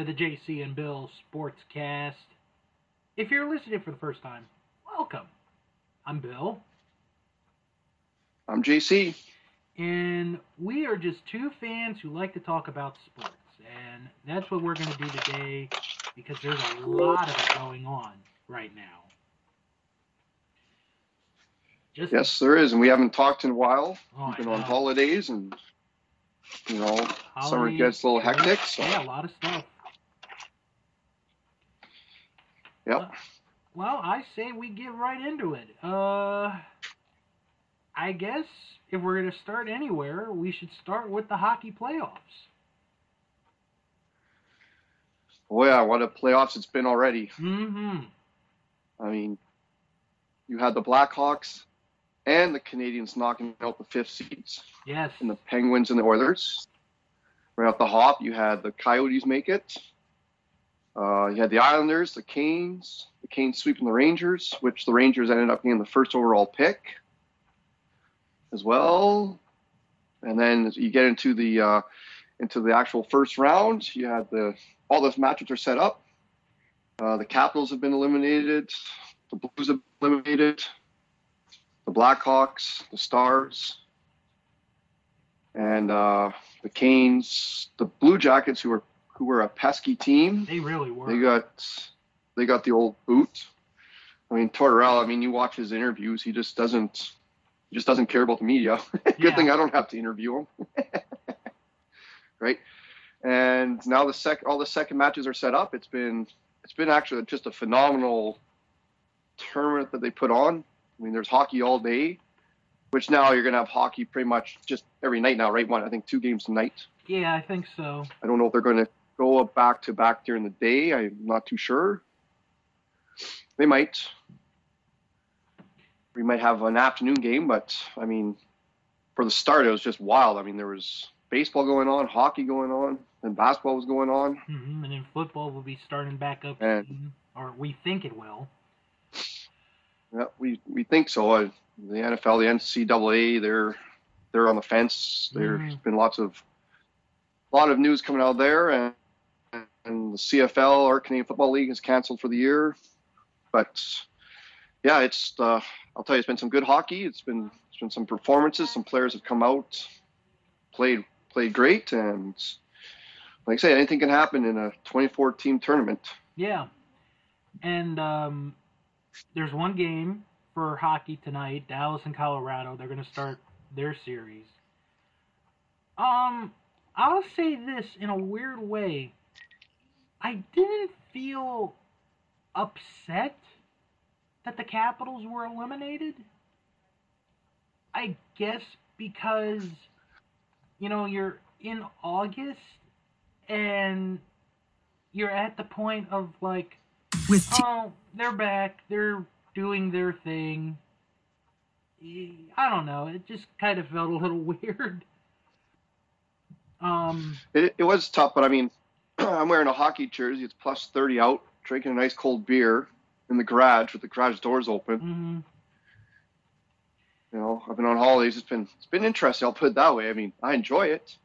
to the JC and Bill Sportscast. If you're listening for the first time, welcome. I'm Bill, I'm JC. and we are just two fans who like to talk about sports. And that's what we're going to do today because there's a lot of it going on right now. Just Yes, there is, and we haven't talked in a while. Oh, We've been on holidays, and you know, summer gets a little hectic. So Yeah, a lot of stuff. Yep. Well, I say we get right into it. Uh, I guess if we're gonna start anywhere, we should start with the hockey playoffs. oh yeah, what a playoffs it's been already. Mm-hmm. I mean, you had the Blackhawks and the Canadiens knocking out the fifth seeds, Yes. and the Penguins and the Oilers. Right off the hop, you had the Coyotes make it. Uh, you had the Islanders, the Canes, the Canes sweeping the Rangers, which the Rangers ended up getting the first overall pick as well. And then you get into the uh, into the actual first round, you had the all those matchups are set up. Uh, the Capitals have been eliminated. The Blues have been eliminated. The Blackhawks, the Stars, and uh, the Canes, the Blue Jackets, who were who were a pesky team. They really were. They got they got the old boot. I mean Tortorella. I mean, you watch his interviews. He just doesn't he just doesn't care about the media. Good Yeah. thing I don't have to interview him. right. And now the sec all the second matches are set up. It's been it's been actually just a phenomenal tournament that they put on. I mean, there's hockey all day, which now you're gonna have hockey pretty much just every night now, right? One, I think two games a night. yeah, I think so. I don't know if they're going to go up back to back during the day. I'm not too sure. They might. We might have an afternoon game, but I mean, for the start, it was just wild. I mean, there was baseball going on, hockey going on, and basketball was going on. hmm And then football will be starting back up And- soon, or we think it will. Yeah, we we think so. Uh, the NFL, the NCAA, they're they're on the fence. There's Mhm. been lots of a lot of news coming out there, and and the CFL, our Canadian Football League, is canceled for the year. But yeah, it's uh, I'll tell you, it's been some good hockey. It's been it's been some performances. Some players have come out, played played great, and like I say, anything can happen in a 24 team tournament. Yeah. And um, there's one game for hockey tonight, Dallas and Colorado. They're going to start their series. Um, I'll say this in a weird way. I didn't feel upset that the Capitals were eliminated. I guess because you know, you're in August and you're at the point of like With T- oh, they're back. They're doing their thing. I don't know. It just kind of felt a little weird. Um, It, it was tough, but I mean, I'm wearing a hockey jersey. It's plus 30 out, drinking a nice cold beer in the garage with the garage doors open. mhm. You know, I've been on holidays. It's been it's been interesting. I'll put it that way. I mean, I enjoy it.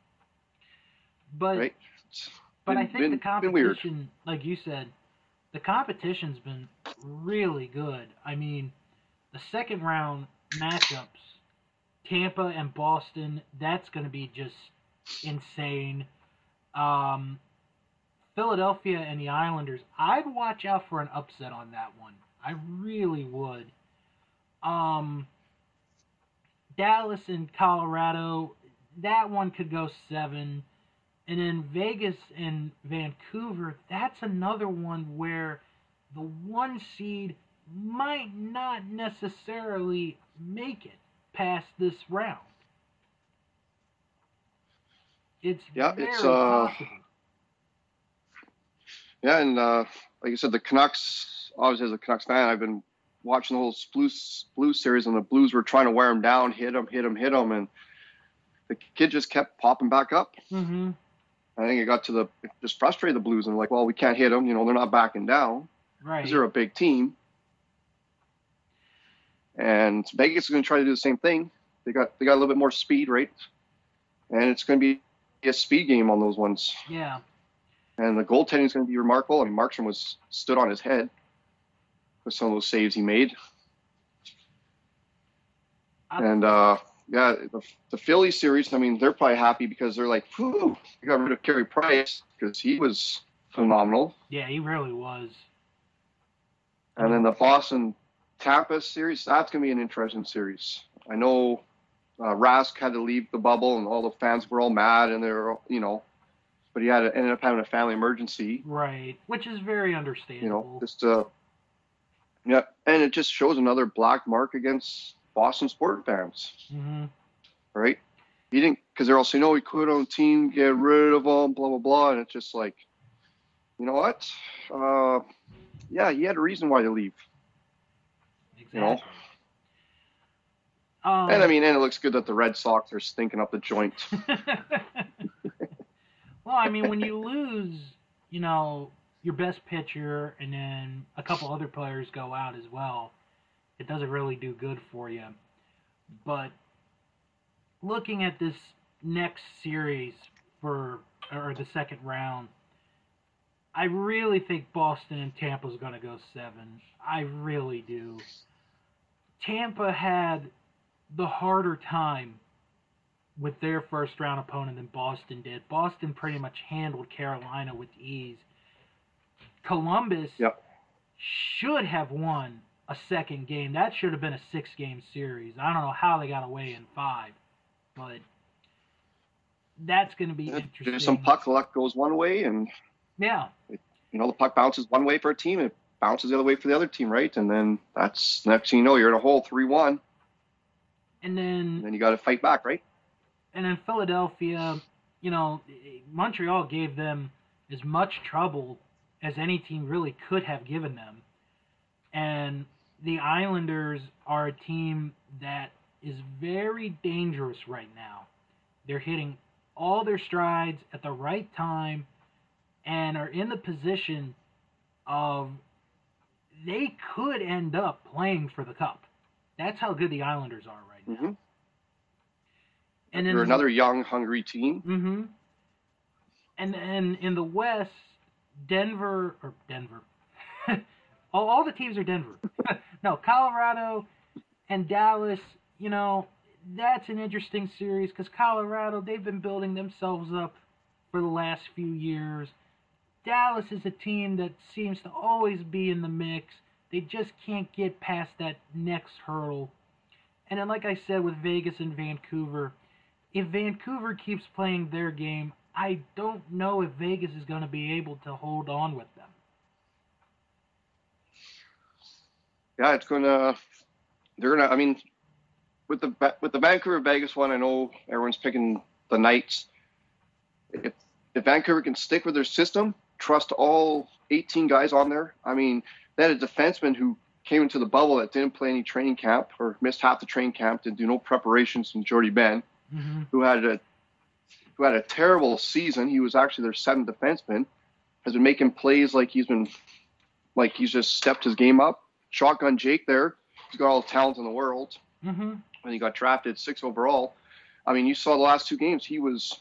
but Right? It's but I been- think been- the competition, like you said, the competition's been really good. I mean, the second round matchups, Tampa and Boston, that's going to be just insane. Um, Philadelphia and the Islanders, I'd watch out for an upset on that one. I really would. Um, Dallas and Colorado, that one could go seven. And then Vegas and Vancouver, that's another one where the one seed might not necessarily make it past this round. It's Yeah, very it's, uh, possible. Yeah, and uh, like I said, the Canucks. Obviously, as a Canucks fan, I've been watching the whole Blues Blues series, and the Blues were trying to wear him down, hit him, hit him, hit him, and the kid just kept popping back up. hmm I think it got to the it just frustrated the Blues, and like, well, we can't hit them. You know, they're not backing down Right. because they're a big team. And Vegas is going to try to do the same thing. They got they got a little bit more speed, right? And it's going to be a speed game on those ones. Yeah. And the goaltending is going to be remarkable. I mean, Markstrom was stood on his head with some of those saves he made. And uh, yeah, the, the Philly series. I mean, they're probably happy because they're like, "Whew, we got rid of Carey Price because he was phenomenal." Yeah, he really was. And then the Boston Tampa series, that's going to be an interesting series. I know uh, Rask had to leave the bubble, and all the fans were all mad, and they're, you know, but he had to, ended up having a family emergency. Right, which is very understandable. You know, just uh, yeah, and it just shows another black mark against Boston sport fans, hmm right? He didn't because they're all saying, "Oh, he quit on team, get rid of him, blah blah blah," and it's just like, you know what? Uh, yeah, he had a reason why to leave. Exactly. know. Um, And I mean, and it looks good that the Red Sox are stinking up the joint. well, I mean, when you lose, you know, your best pitcher and then a couple other players go out as well, it doesn't really do good for you. But looking at this next series for or the second round, I really think Boston and Tampa's going to go seven. I really do. Tampa had the harder time with their first round opponent than Boston did. Boston pretty much handled Carolina with ease. Columbus Yep. should have won a second game. That should have been a six game series. I don't know how they got away in five, but that's going to be interesting. Just some puck luck goes one way, and Yeah, you know the puck bounces one way for a team, it bounces the other way for the other team, right? And then that's next thing you know, you're in a hole three-one, and then and then you got to fight back, right? And then Philadelphia, you know, Montreal gave them as much trouble as any team really could have given them. And the Islanders are a team that is very dangerous right now. They're hitting all their strides at the right time and are in the position of they could end up playing for the cup. That's how good the Islanders are right now. hmm And You're another young, hungry team. Mm-hmm. And then in the West, Denver or Denver. all, all the teams are Denver. no, Colorado and Dallas. You know, that's an interesting series because Colorado they've been building themselves up for the last few years. Dallas is a team that seems to always be in the mix. They just can't get past that next hurdle. And then, like I said, with Vegas and Vancouver, if Vancouver keeps playing their game, I don't know if Vegas is going to be able to hold on with them. Yeah, it's gonna. They're gonna. I mean, with the with the Vancouver Vegas one, I know everyone's picking the Knights. If if Vancouver can stick with their system, trust all 18 guys on there. I mean, they had a defenseman who came into the bubble that didn't play any training camp or missed half the training camp, didn't do no preparations from Jordie Benn, Mm-hmm. who had a who had a terrible season. He was actually their seventh defenseman. Has been making plays like he's been like he's just stepped his game up. Shotgun Jake there. He's got all the talent in the world. Mm-hmm. When he got drafted six overall. I mean, you saw the last two games. He was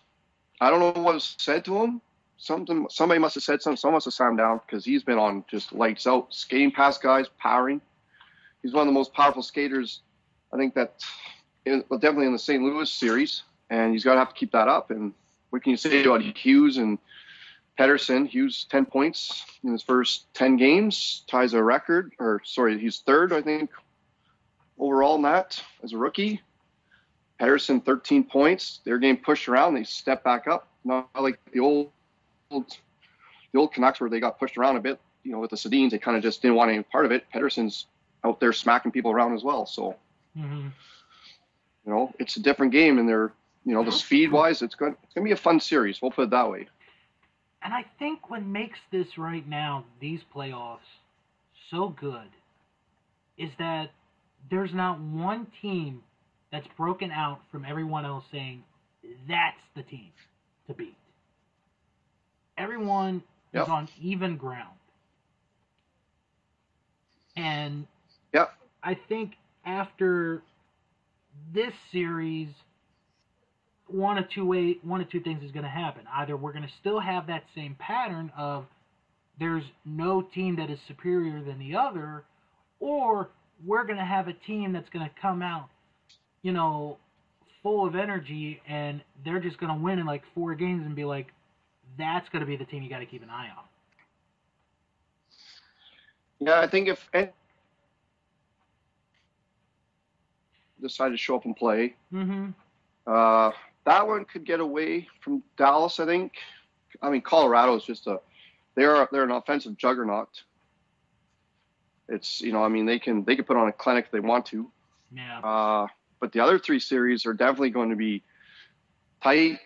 I don't know what was said to him. Something somebody must have said something. Someone must have sat him down because he's been on just lights out, skating past guys, powering. He's one of the most powerful skaters. I think that in, well, definitely in the St. Louis series, and he's got to have to keep that up. And what can you say about Hughes and Pettersson? Hughes ten points in his first ten games, ties a record, or sorry, he's third, I think, overall in that as a rookie. Pettersson 13 points. They're getting pushed around. They step back up. Not like the old, old the old Canucks where they got pushed around a bit. You know, with the Sedins, they kind of just didn't want any part of it. Pettersson's out there smacking people around as well. So Mm-hmm. You know, it's a different game, and they're you know the speed wise, it's going it's going to be a fun series. We'll put it that way. And I think what makes this right now, these playoffs, so good is that there's not one team that's broken out from everyone else saying that's the team to beat. Everyone Yep. is on even ground. And Yep. I think after this series, one of two way one of two things is going to happen. Either we're going to still have that same pattern of there's no team that is superior than the other, or we're going to have a team that's going to come out, you know, full of energy and they're just going to win in like four games and be like, that's going to be the team you got to keep an eye on. Yeah, I think if any decide to show up and play, Mm-hmm. uh, that one could get away from Dallas. I think. I mean, Colorado is just a they're they're an offensive juggernaut. It's you know, I mean, they can they can put on a clinic if they want to. Yeah. Uh, but the other three series are definitely going to be tight.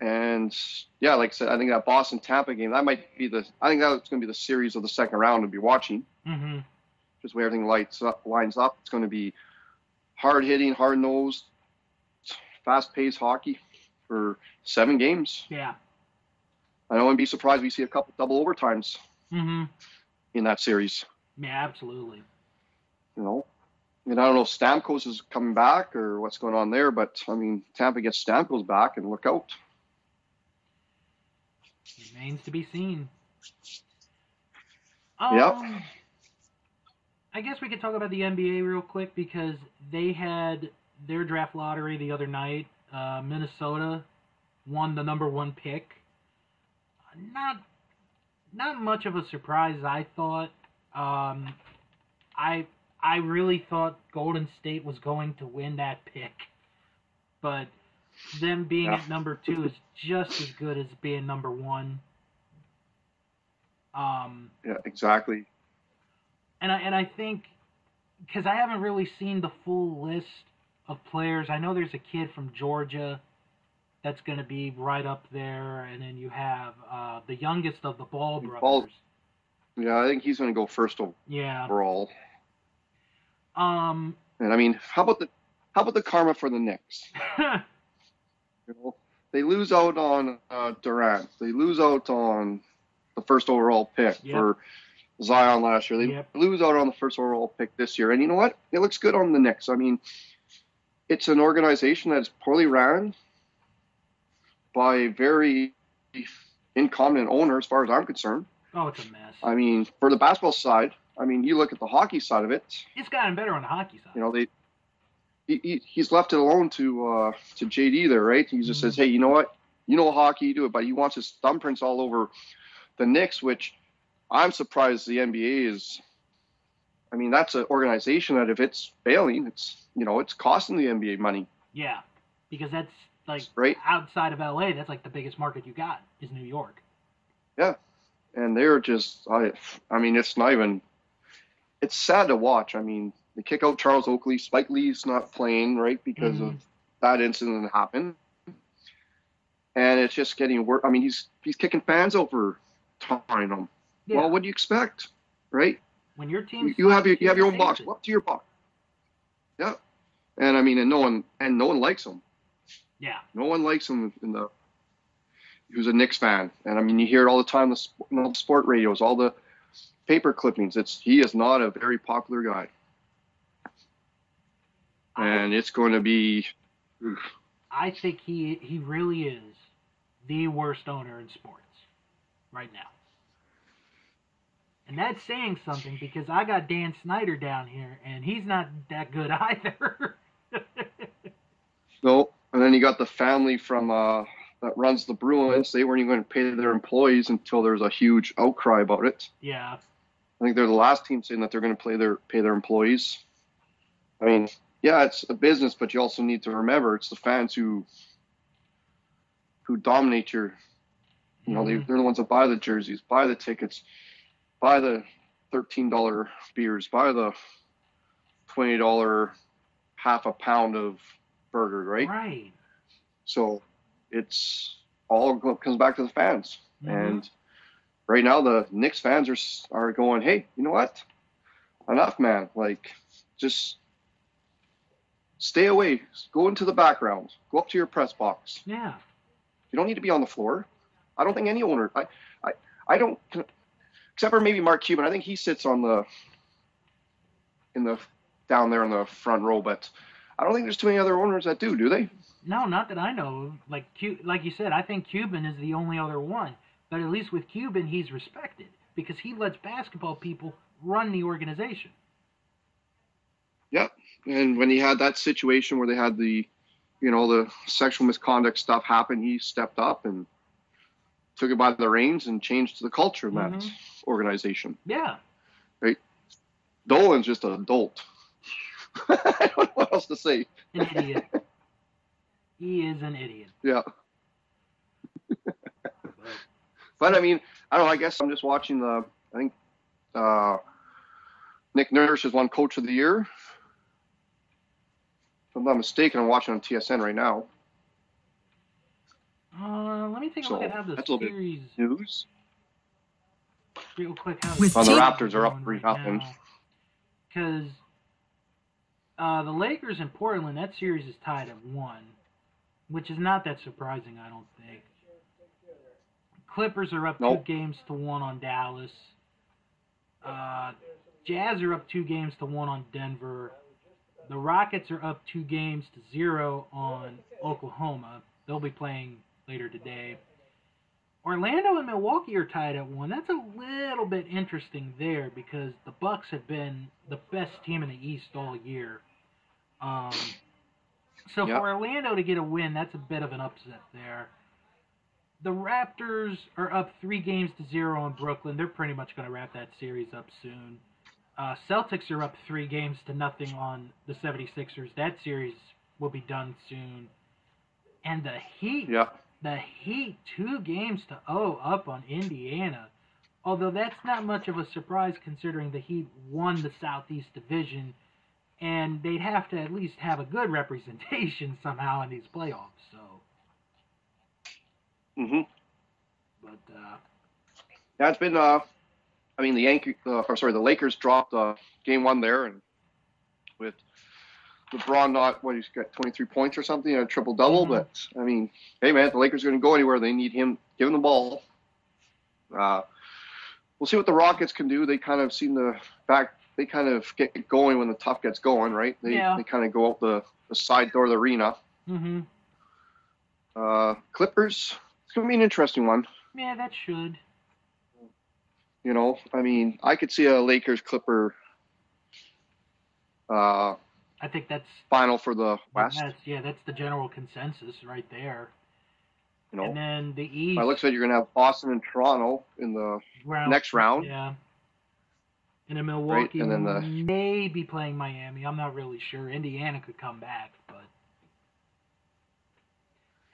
And yeah, like I said, I think that Boston Tampa game that might be the I think that's going to be the series of the second round to be watching. Mm-hmm. Just where everything lights up, lines up. It's going to be hard hitting, hard nosed, fast paced hockey for seven games. Yeah. I wouldn't be surprised if we see a couple double overtimes Mm-hmm. in that series. Yeah, absolutely. You know, and I don't know if Stamkos is coming back or what's going on there, but I mean, Tampa gets Stamkos back and look out. Remains to be seen. Yep. I guess we could talk about the NBA real quick because they had their draft lottery the other night. Uh, Minnesota won the number one pick. Not, not much of a surprise, I thought. Um, I, I really thought Golden State was going to win that pick, but them being Yeah. at number two is just as good as being number one. Um, Yeah, exactly. And I and I think because I haven't really seen the full list of players. I know there's a kid from Georgia that's going to be right up there, and then you have uh, the youngest of the Ball brothers. Ball- Yeah, I think he's going to go first Yeah. overall. Um. And I mean, how about the how about the karma for the Knicks? You know, they lose out on uh, Durant. They lose out on the first overall pick Yep. for Zion last year. They Yep. lose out on the first overall pick this year. And you know what? It looks good on the Knicks. I mean, it's an organization that's poorly ran by a very incompetent owner, as far as I'm concerned. oh, it's a mess. I mean, for the basketball side, I mean, you look at the hockey side of it. it's gotten better on the hockey side. You know, they he, he, he's left it alone to uh, to JD there, right? He just Mhm. says, "Hey, you know what? You know hockey, you do it." But he wants his thumbprints all over the Knicks, which I'm surprised the NBA is. I mean, that's an organization that if it's failing, it's you know it's costing the NBA money, yeah, because that's like right? outside of LA, that's like the biggest market you got is New York. Yeah, and they're just, I, I mean, it's not even. It's sad to watch. I mean, they kick out Charles Oakley. Spike Lee's not playing right because of Mhm. that incident that happened. And it's just getting worse. I mean, he's he's kicking fans over, tying them. Yeah. Well, what do you expect, right? when your team You, have your you have your own box. Up to your box. Yeah. And I mean, and no one and no one likes him. Yeah. No one likes him in the. Who's a Knicks fan, and I mean, you hear it all the time. The you know, the sport radios, all the paper clippings. It's he is not a very popular guy, and it's going to be. I think he he really is the worst owner in sports right now. And that's saying something because I got Dan Snyder down here and he's not that good either. No, and then you got the family from uh, that runs the Bruins. They weren't even going to pay their employees until there was a huge outcry about it. yeah. I think they're the last team saying that they're going to play their pay their employees. I mean, yeah, it's a business, but you also need to remember it's the fans who who dominate your. You know, they, Mhm. they're the ones that buy the jerseys, buy the tickets, buy the thirteen dollar beers, buy the twenty dollar half a pound of burger, right? Right. So it's all comes back to the fans. Mhm. And right now, the Knicks fans are are going, hey, you know what? Enough, man. Like, just stay away. Go into the background. Go up to your press box. yeah. You don't need to be on the floor. I don't think any owner. I, I, I don't. Except for maybe Mark Cuban. I think he sits on the in the down there in the front row. But I don't think there's too many other owners that do. Do they? No, not that I know. of. Like like you said, I think Cuban is the only other one. But at least with Cuban, he's respected because he lets basketball people run the organization. Yep. And when he had that situation where they had the, you know, the sexual misconduct stuff happen, he stepped up and took it by the reins and changed the culture of that Mhm. Organization. Yeah. Right. Dolan's just an adult. I don't know what else to say. An idiot. he is an idiot. Yeah. But I mean, I don't know. I guess I'm just watching the. I think uh, Nick Nurse is won Coach of the Year. If I'm not mistaken, I'm watching on TSN right now. uh, let me take a So, look at how the that's a little bit- series News. Real quick. How With Well, the Raptors are up three nothing. Because uh, the Lakers and Portland, that series is tied at one, which is not that surprising, I don't think. Clippers are up Nope. two games to one on Dallas. Uh, Jazz are up two games to one on Denver. The Rockets are up two games to zero on Oklahoma. They'll be playing later today. Orlando and Milwaukee are tied at one. That's a little bit interesting there because the Bucks have been the best team in the East all year. Um, so Yep. for Orlando to get a win, that's a bit of an upset there. The Raptors are up three games to zero on Brooklyn. They're pretty much going to wrap that series up soon. Uh, Celtics are up three games to nothing on the 76ers. That series will be done soon. And the Heat Yeah. The Heat two games to oh up on Indiana. Although that's not much of a surprise considering the Heat won the Southeast Division and they'd have to at least have a good representation somehow in these playoffs. So, hmm but uh, Yeah, it's been. Uh, I mean, the Yankee, uh, or sorry, the Lakers dropped uh, game one there, and with LeBron not what he's got 23 points or something, a triple double. Mhm. But I mean, hey man, if the Lakers are going to go anywhere. They need him. Give him the ball. Uh, we'll see what the Rockets can do. They kind of seem to back. They kind of get going when the tough gets going, right? They Yeah. they kind of go out the, the side door of the arena. hmm Uh, Clippers. It's going to be an interesting one. yeah, that should. You know, I mean, I could see a Lakers Clipper uh, I think that's final for the West. That's, yeah, that's the general consensus right there. You know, And then the East. by the looks like you're going to have Boston and Toronto in the round, next round. Yeah. And then Milwaukee and then the- may be playing Miami. I'm not really sure. Indiana could come back, but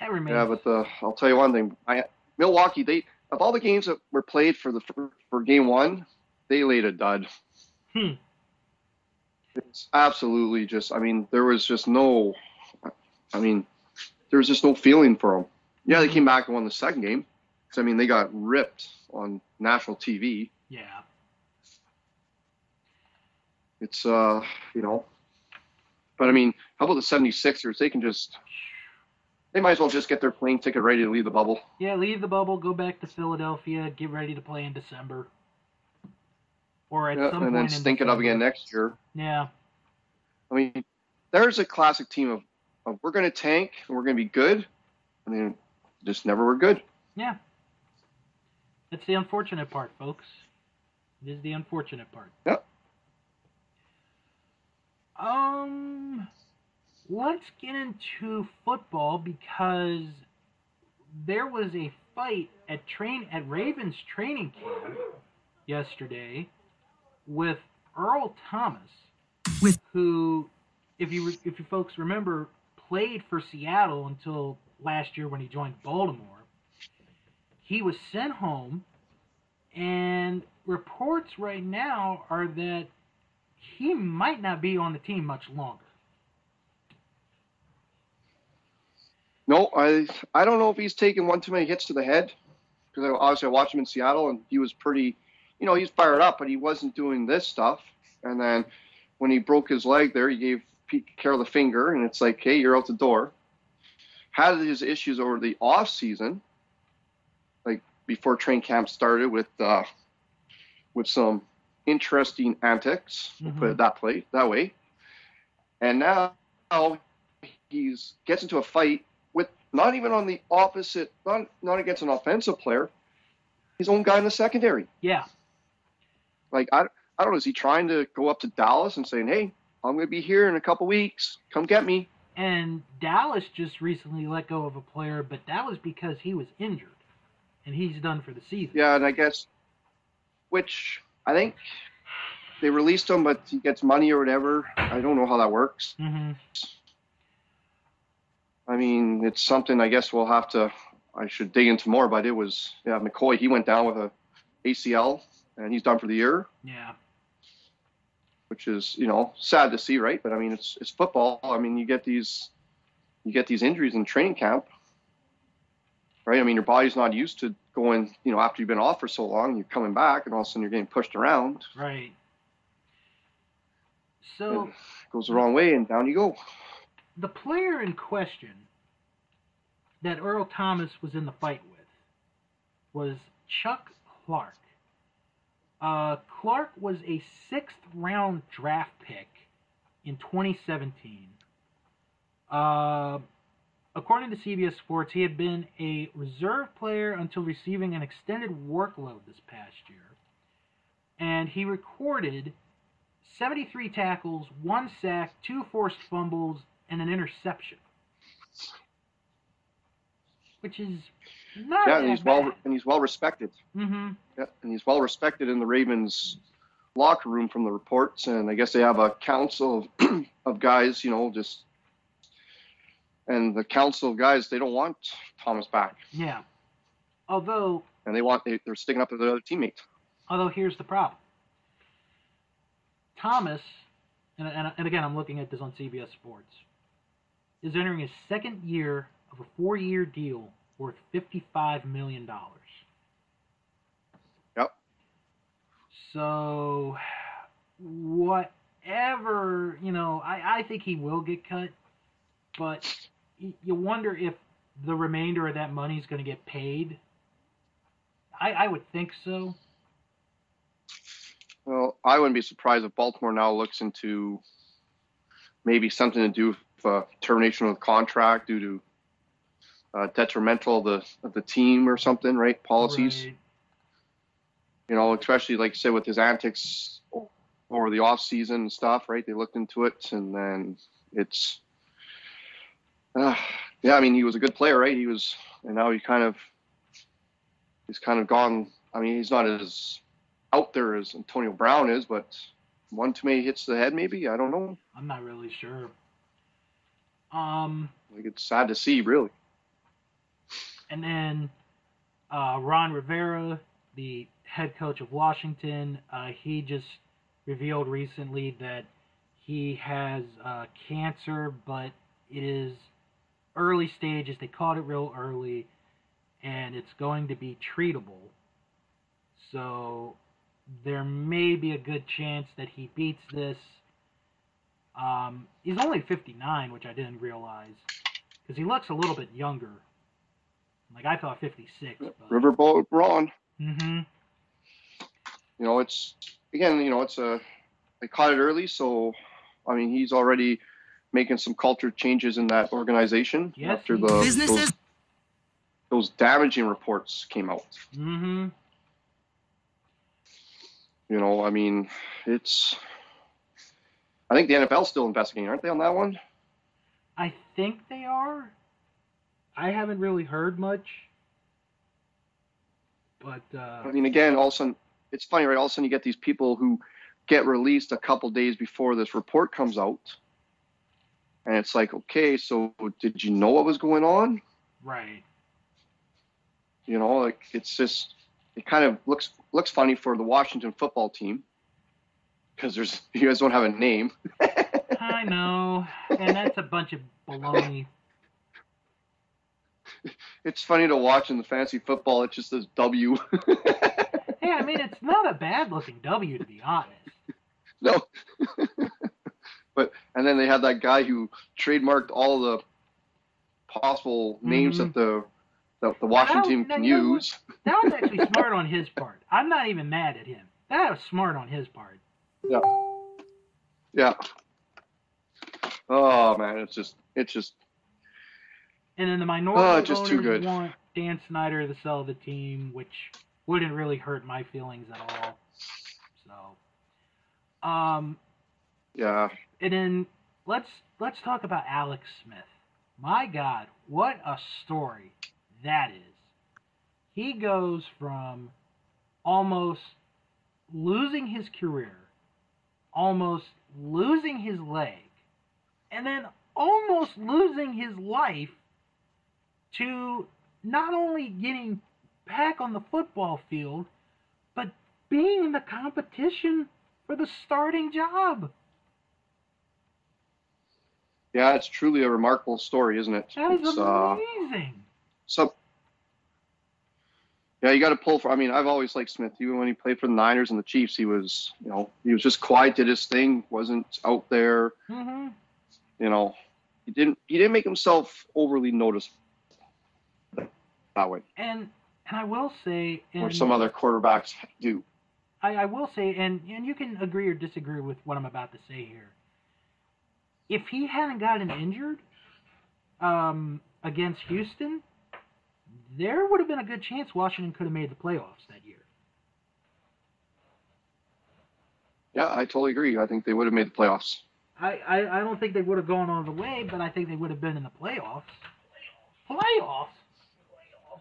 that remains. Yeah, but the I'll tell you one thing. I, Milwaukee, they of all the games that were played for the for, for game one, they laid a dud. Hmm. It's absolutely just. I mean, there was just no. I mean, there was just no feeling for them. Yeah, they came back and won the second game. 'Cause, I mean, they got ripped on national TV. yeah. It's uh, you know. But I mean, how about the 76ers? They can just. They might as well just get their plane ticket ready to leave the bubble. Yeah, leave the bubble, go back to Philadelphia, get ready to play in December. Or at Yeah, some and point then in stink it up again next year. Yeah. I mean, there's a classic team of, of we're going to tank and we're going to be good. I mean, just never were good. Yeah. That's the unfortunate part, folks. It is the unfortunate part. Yep. Um, let's get into football because there was a fight at train at Ravens training camp yesterday with Earl Thomas, With- who, if you if you folks remember, played for Seattle until last year when he joined Baltimore. He was sent home, and reports right now are that he might not be on the team much longer. No, I I don't know if he's taken one too many hits to the head because I, obviously I watched him in Seattle and he was pretty, you know, he's fired up, but he wasn't doing this stuff. And then when he broke his leg there, he gave Pete Carroll the finger, and it's like, hey, you're out the door. Had his issues over the off season, like before train camp started with uh, with some interesting antics. We'll put it that way. That way. And now he's gets into a fight with not even on the opposite, not not against an offensive player, his own guy in the secondary. Yeah. Like I, I don't know. Is he trying to go up to Dallas and saying, "Hey, I'm going to be here in a couple weeks. Come get me." And Dallas just recently let go of a player, but that was because he was injured, and he's done for the season. Yeah, and I guess, which I think they released him, but he gets money or whatever. I don't know how that works. Mm-hmm. I mean, it's something I guess we'll have to. I should dig into more, but it was yeah. McCoy he went down with a ACL, and he's done for the year. Yeah. Which is you know sad to see, right? But I mean, it's it's football. I mean, you get these you get these injuries in training camp, right? I mean, your body's not used to going. You know, after you've been off for so long, you're coming back, and all of a sudden you're getting pushed around. Right. So it goes the wrong way, and down you go. The player in question that Earl Thomas was in the fight with was Chuck Clark. Uh, Clark was a sixth round draft pick in 2017. Uh, according to CBS Sports, he had been a reserve player until receiving an extended workload this past year. And he recorded 73 tackles, one sack, two forced fumbles, and an interception. Which is not yeah, and he's bad. well and he's well respected. Mm-hmm. Yeah, and he's well respected in the Ravens locker room from the reports, and I guess they have a council of, of guys, you know, just and the council of guys they don't want Thomas back, Yeah. Although, and they want they, they're sticking up to their other teammate. although here's the problem. Thomas, and, and, and again, I'm looking at this on CBS Sports, is entering his second year of a four-year deal worth $55 million. Yep. So, whatever, you know, I, I think he will get cut, but you wonder if the remainder of that money is going to get paid. I, I would think so. Well, I wouldn't be surprised if Baltimore now looks into maybe something to do with uh, termination of the contract due to uh, detrimental of the of the team or something, right? Policies. Right. you know, especially like said with his antics over the off season and stuff, right? They looked into it, and then it's, uh, yeah. I mean, he was a good player, right? He was, and now he kind of, he's kind of gone. I mean, he's not as out there as Antonio Brown is, but one too many hits to the head, maybe. I don't know. I'm not really sure. Um, Like it's sad to see, really. And then uh, Ron Rivera, the head coach of Washington, uh, he just revealed recently that he has uh, cancer, but it is early stages. They caught it real early, and it's going to be treatable. So there may be a good chance that he beats this. Um, he's only 59, which I didn't realize, because he looks a little bit younger. Like I thought 56. But... Riverboat Ron. Mm-hmm. You know, it's again, you know, it's a they caught it early, so I mean, he's already making some culture changes in that organization Yes, after the is. those, those damaging reports came out. Mm-hmm. You know, I mean, it's. I think the NFL's still investigating, aren't they, on that one? I think they are. I haven't really heard much. But uh, I mean, again, all of a sudden, it's funny, right? All of a sudden, you get these people who get released a couple days before this report comes out, and it's like, okay, so did you know what was going on? right. You know, like it's just it kind of looks looks funny for the Washington football team because there's you guys don't have a name. I know, and that's a bunch of baloney. It's funny to watch in the fantasy football. It just says W. Hey, I mean, it's not a bad-looking W to be honest. no. but and then they had that guy who trademarked all the possible names Mhm. that the that the Washington team can you know what? use. That was actually smart on his part. I'm not even mad at him. That was smart on his part. Yeah. Yeah. Oh man, it's just it's just And then the minority Oh, just too good. want Dan Snyder to sell the team, which wouldn't really hurt my feelings at all. So, um, yeah. and then let's let's talk about Alex Smith. My God, what a story that is. He goes from almost losing his career, almost losing his leg, and then almost losing his life to not only getting back on the football field, but being in the competition for the starting job. Yeah, it's truly a remarkable story, isn't it? That is It's, uh, amazing. so yeah, you got to pull for. I mean, I've always liked Smith. Even when he played for the Niners and the Chiefs, he was, you know, he was just quiet, did his thing, wasn't out there. hmm You know, he didn't he didn't make himself overly noticeable that way, And and I will say, and or some other quarterbacks do. I, I will say, and and you can agree or disagree with what I'm about to say here. If he hadn't gotten injured um, against Houston, there would have been a good chance Washington could have made the playoffs that year. Yeah, I totally agree. I think they would have made the playoffs. I, I, I don't think they would have gone all the way, but I think they would have been in the playoffs. Playoffs.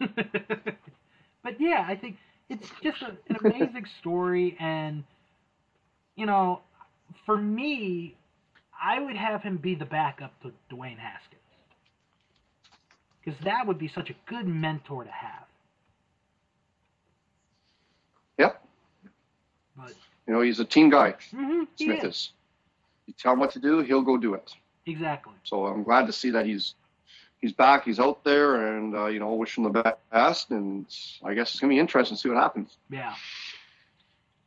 but yeah, I think it's just a, an amazing story, and you know, for me, I would have him be the backup to Dwayne Haskins because that would be such a good mentor to have. Yep. But You know, he's a team guy. mhm, Smith is. is. You tell him what to do, he'll go do it. exactly. So I'm glad to see that he's he's back, he's out there, and uh, you know, wish him the best. And I guess it's gonna be interesting to see what happens. Yeah.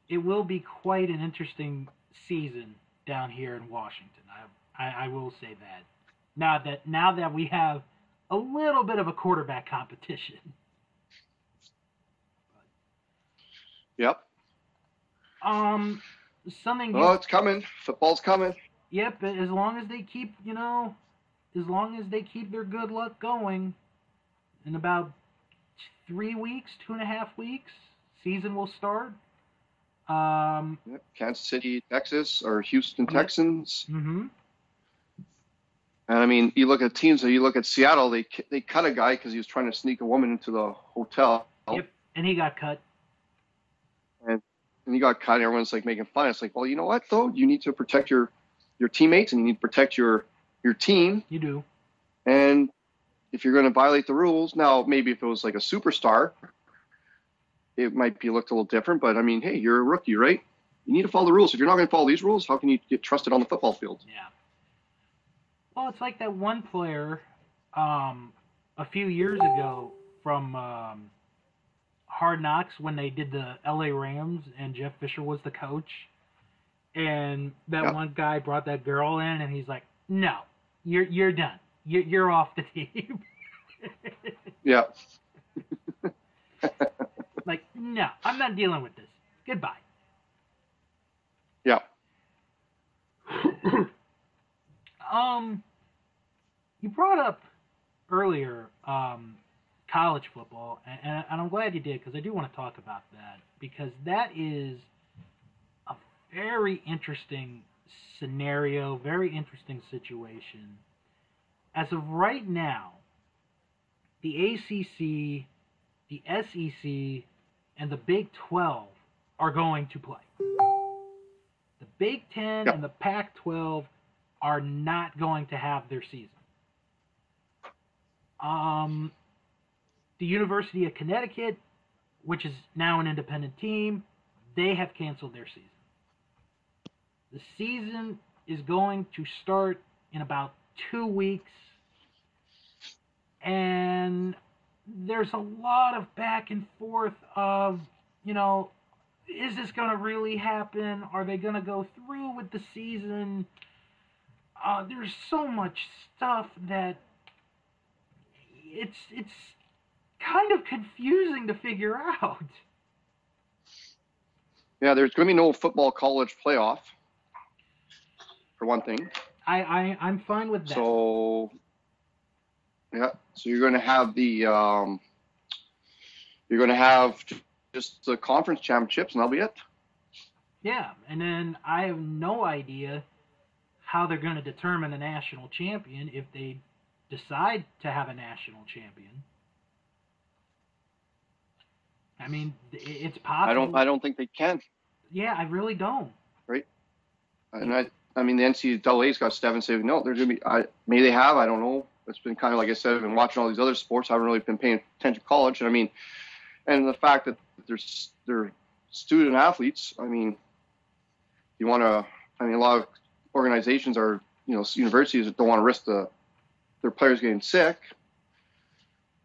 It will be quite an interesting season down here in Washington. I, I, I will say that. Now that now that we have a little bit of a quarterback competition. Yep. Um, something. Oh, it's coming. Football's coming. Yep. As long as they keep, you know, as long as they keep their good luck going, in about three weeks, two and a half weeks, season will start. Um. Yep. Kansas City, Texas, or Houston. Texans. hmm And I mean, you look at teams. You look at Seattle. They they cut a guy because he was trying to sneak a woman into the hotel. Yep. And he got cut. and he got cut. And everyone's like making fun. It's like, well, you know what though? You need to protect your your teammates and you need to protect your your team. You do. And if you're going to violate the rules, now maybe if it was like a superstar, it might be looked a little different. But I mean, hey, you're a rookie, right? You need to follow the rules. If you're not going to follow these rules, how can you get trusted on the football field? Yeah. Well, it's like that one player um, a few years ago from um, Hard Knocks when they did the LA Rams and Jeff Fisher was the coach. And that Yeah. one guy brought that girl in and he's like, no, you're, you're done. You're, you're off the team. Yeah. like, no, I'm not dealing with this. Goodbye. Yeah. Um, you brought up earlier um, college football, and, and, and I'm glad you did because I do want to talk about that because that is a very interesting scenario, very interesting situation. As of right now, the ACC, the SEC, and the Big 12 are going to play. The Big 10 Yep. and the Pac 12 are not going to have their season. Um, the University of Connecticut, which is now an independent team, they have canceled their season. The season is going to start in about two weeks, and there's a lot of back and forth of, you know, is this going to really happen? Are they going to go through with the season? Uh, there's so much stuff that it's it's kind of confusing to figure out. Yeah. There's going to be no football college playoff, for one thing. I, I I'm fine with that. So, yeah. So you're going to have the um, you're going to have just the conference championships, and that'll be it. Yeah, and then I have no idea how they're going to determine a national champion if they decide to have a national champion. I mean, it's possible. I don't. I don't think they can. Yeah, I really don't. Right. And I. I mean, the NCAA's got Stephen saying no. They're going to be. I may they have. I don't know. It's been kind of like I said. I've been watching all these other sports. I haven't really been paying attention to college. And I mean, and the fact that there's they're student athletes. I mean, you want to. I mean, a lot of organizations are you know universities that don't want to risk the their players getting sick.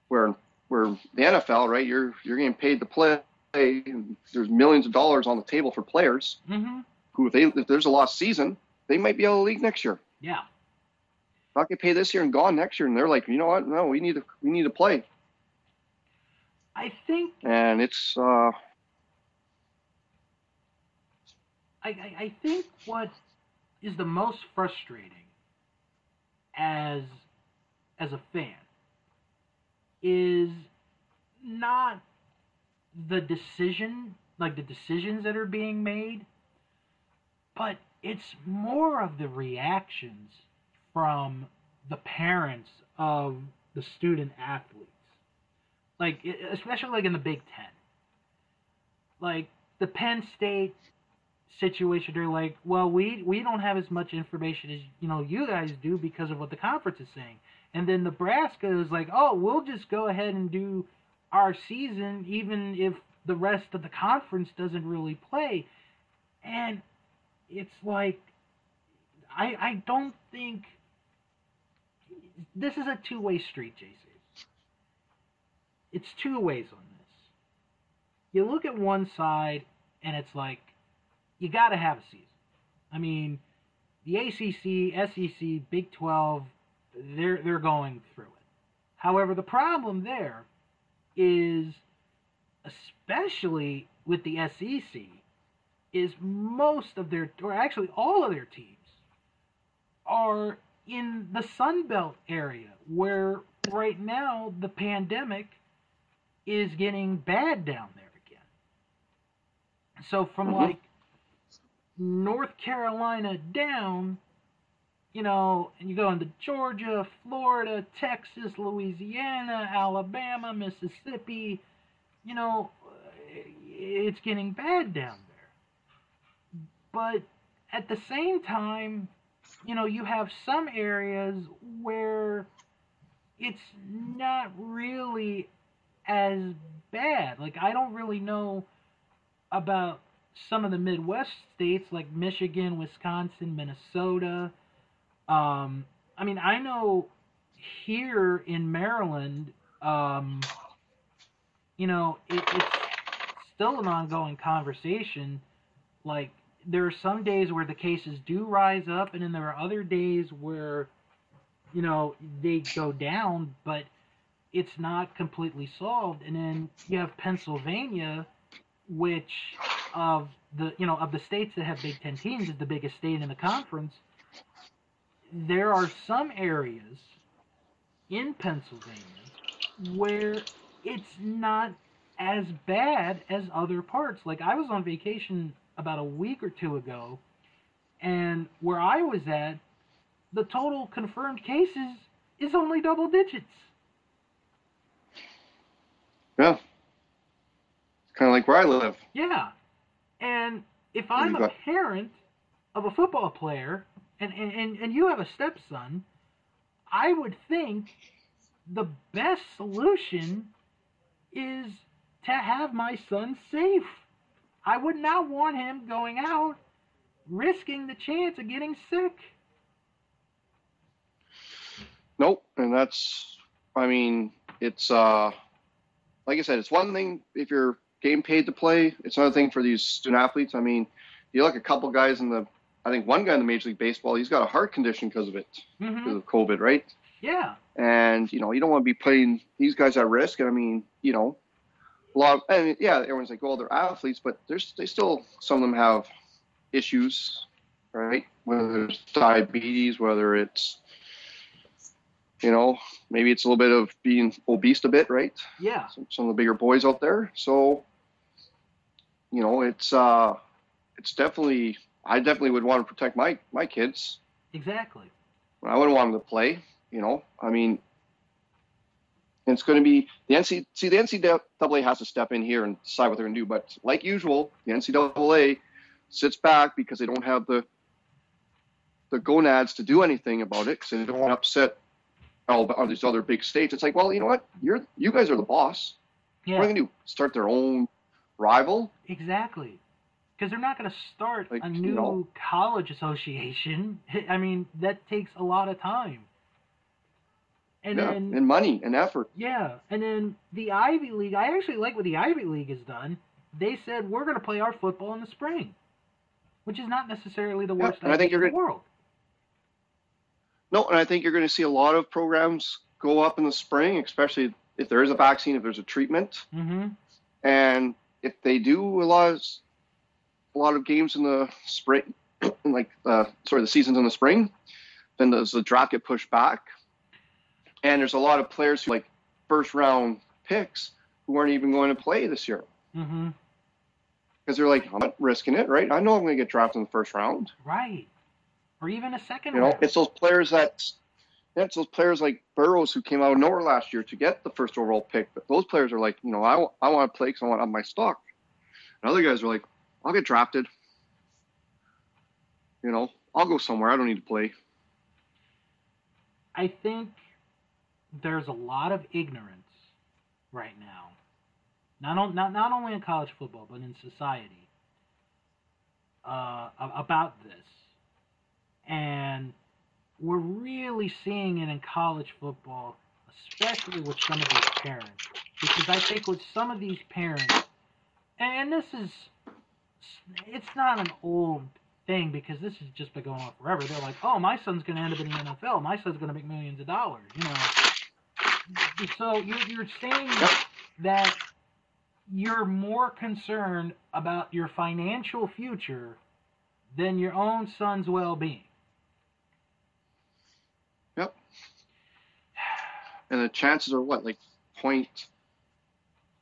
Where where the NFL, right? You're you're getting paid to play. And there's millions of dollars on the table for players mm-hmm. who, if they if there's a lost season, they might be out of the league next year. Yeah. Not get paid this year and gone next year, and they're like, you know what? No, we need to we need to play. I think. And it's. uh I, I, I think what is the most frustrating as as a fan is not the decision, like the decisions that are being made, but it's more of the reactions from the parents of the student athletes. Like, especially like in the Big Ten. Like, the Penn State situation, they're like, well, we, we don't have as much information as, you know, you guys do because of what the conference is saying. And then Nebraska is like, oh, we'll just go ahead and do our season even if the rest of the conference doesn't really play. And it's like, I, I don't think this is a two way street, JC. It's two ways on this. You look at one side, and it's like, you got to have a season. I mean, the ACC, SEC, Big 12, they're they're going through it. However, the problem there is, especially with the SEC, is most of their, or actually all of their teams, are in the Sun Belt area, where right now the pandemic is getting bad down there again. So from mm-hmm. like North Carolina down, you know, and you go into Georgia, Florida, Texas, Louisiana, Alabama, Mississippi, you know, it's getting bad down there. But at the same time, you know, you have some areas where it's not really as bad. Like, I don't really know about some of the Midwest states like Michigan, Wisconsin, Minnesota. Um, I mean, I know here in Maryland, um, you know, it, it's still an ongoing conversation. Like, there are some days where the cases do rise up, and then there are other days where, you know, they go down, but it's not completely solved. And then you have Pennsylvania, which of the you know of the states that have Big Ten teams is the biggest state in the conference there are some areas in Pennsylvania where it's not as bad as other parts. Like I was on vacation about a week or two ago, and where I was at, the total confirmed cases is only double digits. Yeah. It's kind of like where I live. Yeah. And if I'm a parent of a football player and, and, and you have a stepson, I would think the best solution is to have my son safe. I would not want him going out risking the chance of getting sick. Nope, and that's I mean, it's uh like I said, it's one thing if you're getting paid to play. It's another thing for these student athletes. I mean, you look a couple guys in the I think one guy in the Major League Baseball, he's got a heart condition because of it, mm-hmm. because of COVID, right? Yeah. And you know, you don't want to be putting these guys at risk. And I mean, you know, a lot. Of, I mean, yeah, everyone's like, well, they're athletes, but there's they still some of them have issues right? Whether it's diabetes, whether it's you know, maybe it's a little bit of being obese a bit, right? Yeah. Some, some of the bigger boys out there. So, you know, it's uh, it's definitely I definitely would want to protect my my kids. Exactly. I wouldn't want them to play. You know, I mean, it's going to be the NC. See, the NCAA has to step in here and decide what they're going to do. But like usual, the NCAA sits back because they don't have the the gonads to do anything about it because they don't want to upset all, all these other big states. It's like, well, you know what? You're you guys are the boss. Yeah. What are they going to do? Start their own rival? Exactly. Because they're not going to start Like, a you new know. college association. I mean, that takes a lot of time. And yeah, then, and money and effort. yeah, and then the Ivy League. I actually like what the Ivy League has done. They said we're going to play our football in the spring, which is not necessarily the Yeah, worst and I think you're in the world. No, and I think you're going to see a lot of programs go up in the spring, especially if there is a vaccine, if there's a treatment, Mm-hmm. and if they do a lot of a lot of games in the spring, like uh, sorry, the seasons in the spring, then does the draft get pushed back? And there's a lot of players who like first round picks who aren't even going to play this year Mm-hmm. because they're like, I'm not risking it, right? I know I'm going to get drafted in the first round. Right. Or even a second You know, round. it's those players that yeah, it's those players like Burrows who came out of nowhere last year to get the first overall pick. But those players are like, you know, I, I want to play because I want to have my stock. And other guys are like, I'll get drafted. You know, I'll go somewhere. I don't need to play. I think there's a lot of ignorance right now. Not, on, not, not only in college football, but in society uh, about this. And we're really seeing it in college football, especially with some of these parents. Because I think with some of these parents, and this is, it's not an old thing because this has just been going on forever. They're like, oh, my son's going to end up in the NFL. My son's going to make millions of dollars. You know. So you're, you're saying Yep. that you're more concerned about your financial future than your own son's well-being. Yep. And the chances are what, like point,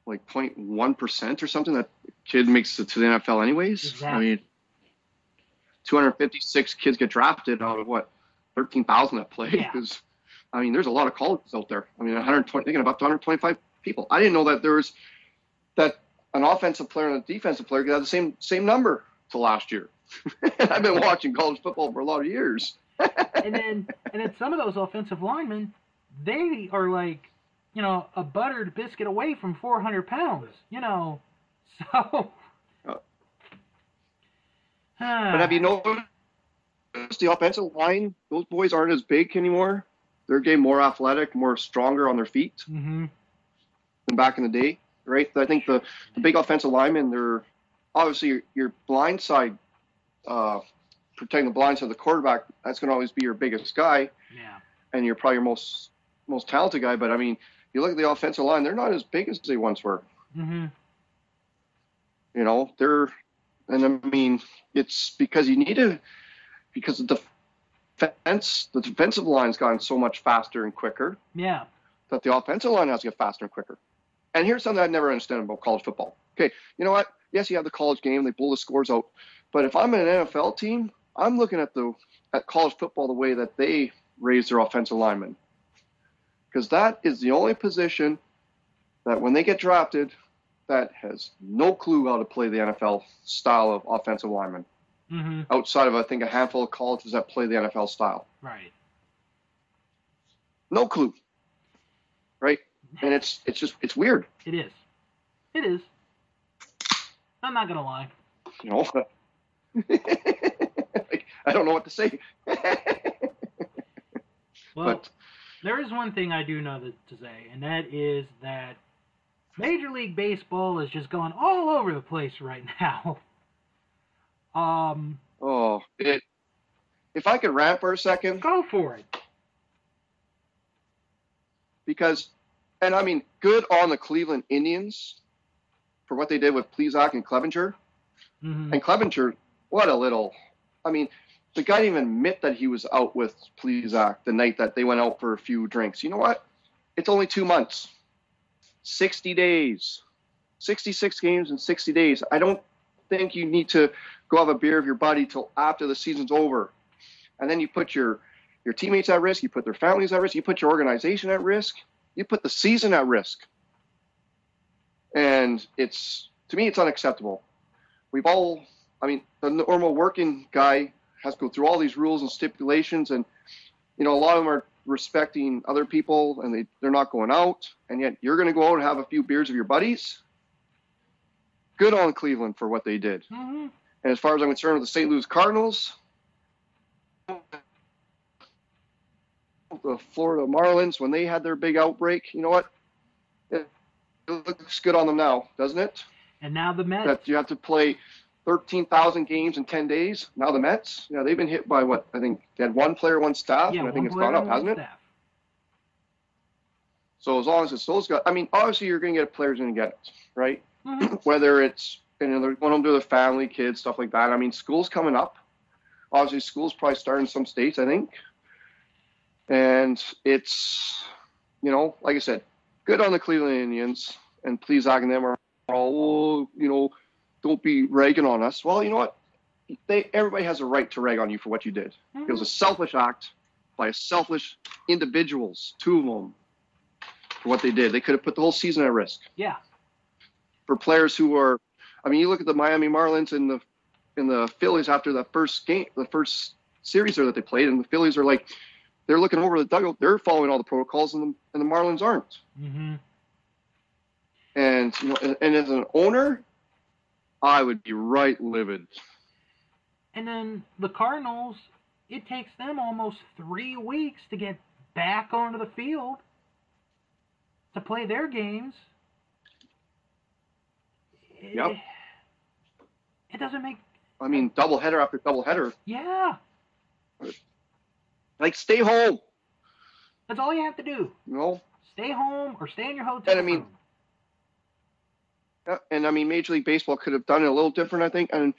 like point one percent or something that kid makes it to the NFL anyways. I mean, 256 kids get drafted out of what, 13,000 that play. Yeah. I mean, there's a lot of colleges out there. I mean, 120, thinking about 125 people. I didn't know that there was that an offensive player and a defensive player could have the same same number to last year. I've been watching college football for a lot of years. and then and then some of those offensive linemen, they are like, you know, a buttered biscuit away from 400 pounds. You know, so. But have you noticed the offensive line? Those boys aren't as big anymore. They're getting more athletic, more stronger on their feet hmm than back in the day, right? I think the, the big offensive linemen, they're obviously your, your blind side, uh, protecting the blind side of the quarterback. That's going to always be your biggest guy, Yeah. and you're probably your most most talented guy. But I mean, you look at the offensive line; they're not as big as they once were. hmm You know, they're, and I mean, it's because you need to, because of the defense, the defensive line's gotten so much faster and quicker Yeah. that the offensive line has to get faster and quicker. And here's something I've never understand about college football. Okay, you know what? Yes, you have the college game; they blow the scores out. But if I'm in an NFL team, I'm looking at the at college football the way that they raise their offensive linemen, because that is the only position that when they get drafted, that has no clue how to play the NFL style of offensive lineman. Hmm Outside of I think a handful of colleges that play the NFL style, Right. no clue. Right? And it's it's just it's weird. It is. It is. I'm not gonna lie. you know like, i don't know what to say Well, but there is one thing I do know that, to say, and that is that Major League Baseball is just going all over the place right now. Um, oh it if i could rant for a second go for it. because and i mean good on the cleveland indians for what they did with Plesac and Clevinger hmm and Clevinger what a little i mean the guy didn't even admit that he was out with Plesac the night that they went out for a few drinks. You know what? It's only two months, 60 days, 66 games in 60 days. I don't think you need to go have a beer with your buddy till after the season's over. And then you put your your teammates at risk, you put their families at risk, you put your organization at risk, you put the season at risk. And it's to me it's unacceptable. We've all I mean, the normal working guy has to go through all these rules and stipulations and you know, a lot of them are respecting other people and they, they're not going out and yet you're going to go out and have a few beers with your buddies good on cleveland for what they did Mm-hmm. And as far as i'm concerned with the st louis cardinals the florida marlins when they had their big outbreak you know what it, it looks good on them now doesn't it And now the Mets. that you have to play 13,000 games in 10 days. Now the Mets, yeah, they've been hit by what? I think they had one player, one staff, yeah, and I think it's gone up, hasn't it? staff. So as long as it's those guys, I mean, obviously you're going to get players going to get it, right? Mhm. Whether it's you know they're going home to their family, kids, stuff like that. I mean, school's coming up. Obviously, school's probably starting in some states, I think. And it's, you know, like I said, good on the Cleveland Indians, and Plesac and them are all, oh, you know, don't be ragging on us. Well, you know what? They everybody has a right to rag on you for what you did. It was a mm-hmm. selfish act by selfish individuals, two of them, for what they did. They could have put the whole season at risk Yeah. for players who are. I mean, you look at the Miami Marlins and the in the Phillies after the first game, the first series there that they played, and the Phillies are like they're looking over the dugout, they're following all the protocols, and the, and the Marlins aren't. Mm-hmm. And you know, and, and as an owner, I would be right livid. And then the Cardinals, it takes them almost three weeks to get back onto the field to play their games. Yep. It, doesn't make. I mean, double header after double header. Yeah. Like, stay home. That's all you have to do. You know, Stay home or stay in your hotel And I mean- Yeah, and I mean, Major League Baseball could have done it a little different, I think, and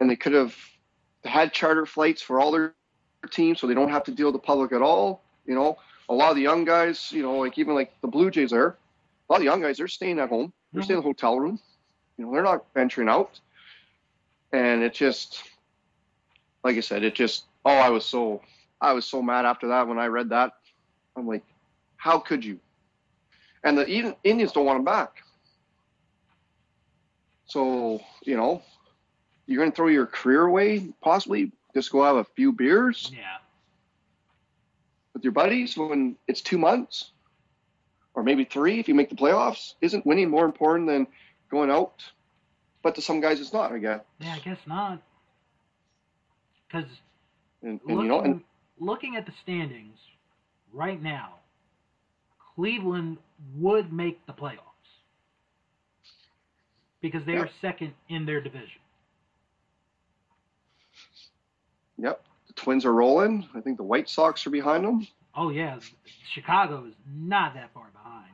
and they could have had charter flights for all their teams, so they don't have to deal with the public at all. You know, a lot of the young guys, you know, like even like the Blue Jays there, a lot of the young guys, they're staying at home, they're Mhm. staying in the hotel room. You know, they're not venturing out, and it just, like I said, it just, oh, I was so, I was so mad after that when I read that. I'm like, how could you? And the Indians don't want him back. So, you know, you're going to throw your career away, possibly just go have a few beers Yeah. with your buddies when it's two months or maybe three if you make the playoffs. Isn't winning more important than going out? But to some guys, it's not, I guess. Yeah, I guess not. Because And, and looking, you know, and looking at the standings right now, Cleveland would make the playoffs because they are second in their division. yep, the Twins are rolling. I think the White Sox are behind them. Oh yeah, Chicago is not that far behind.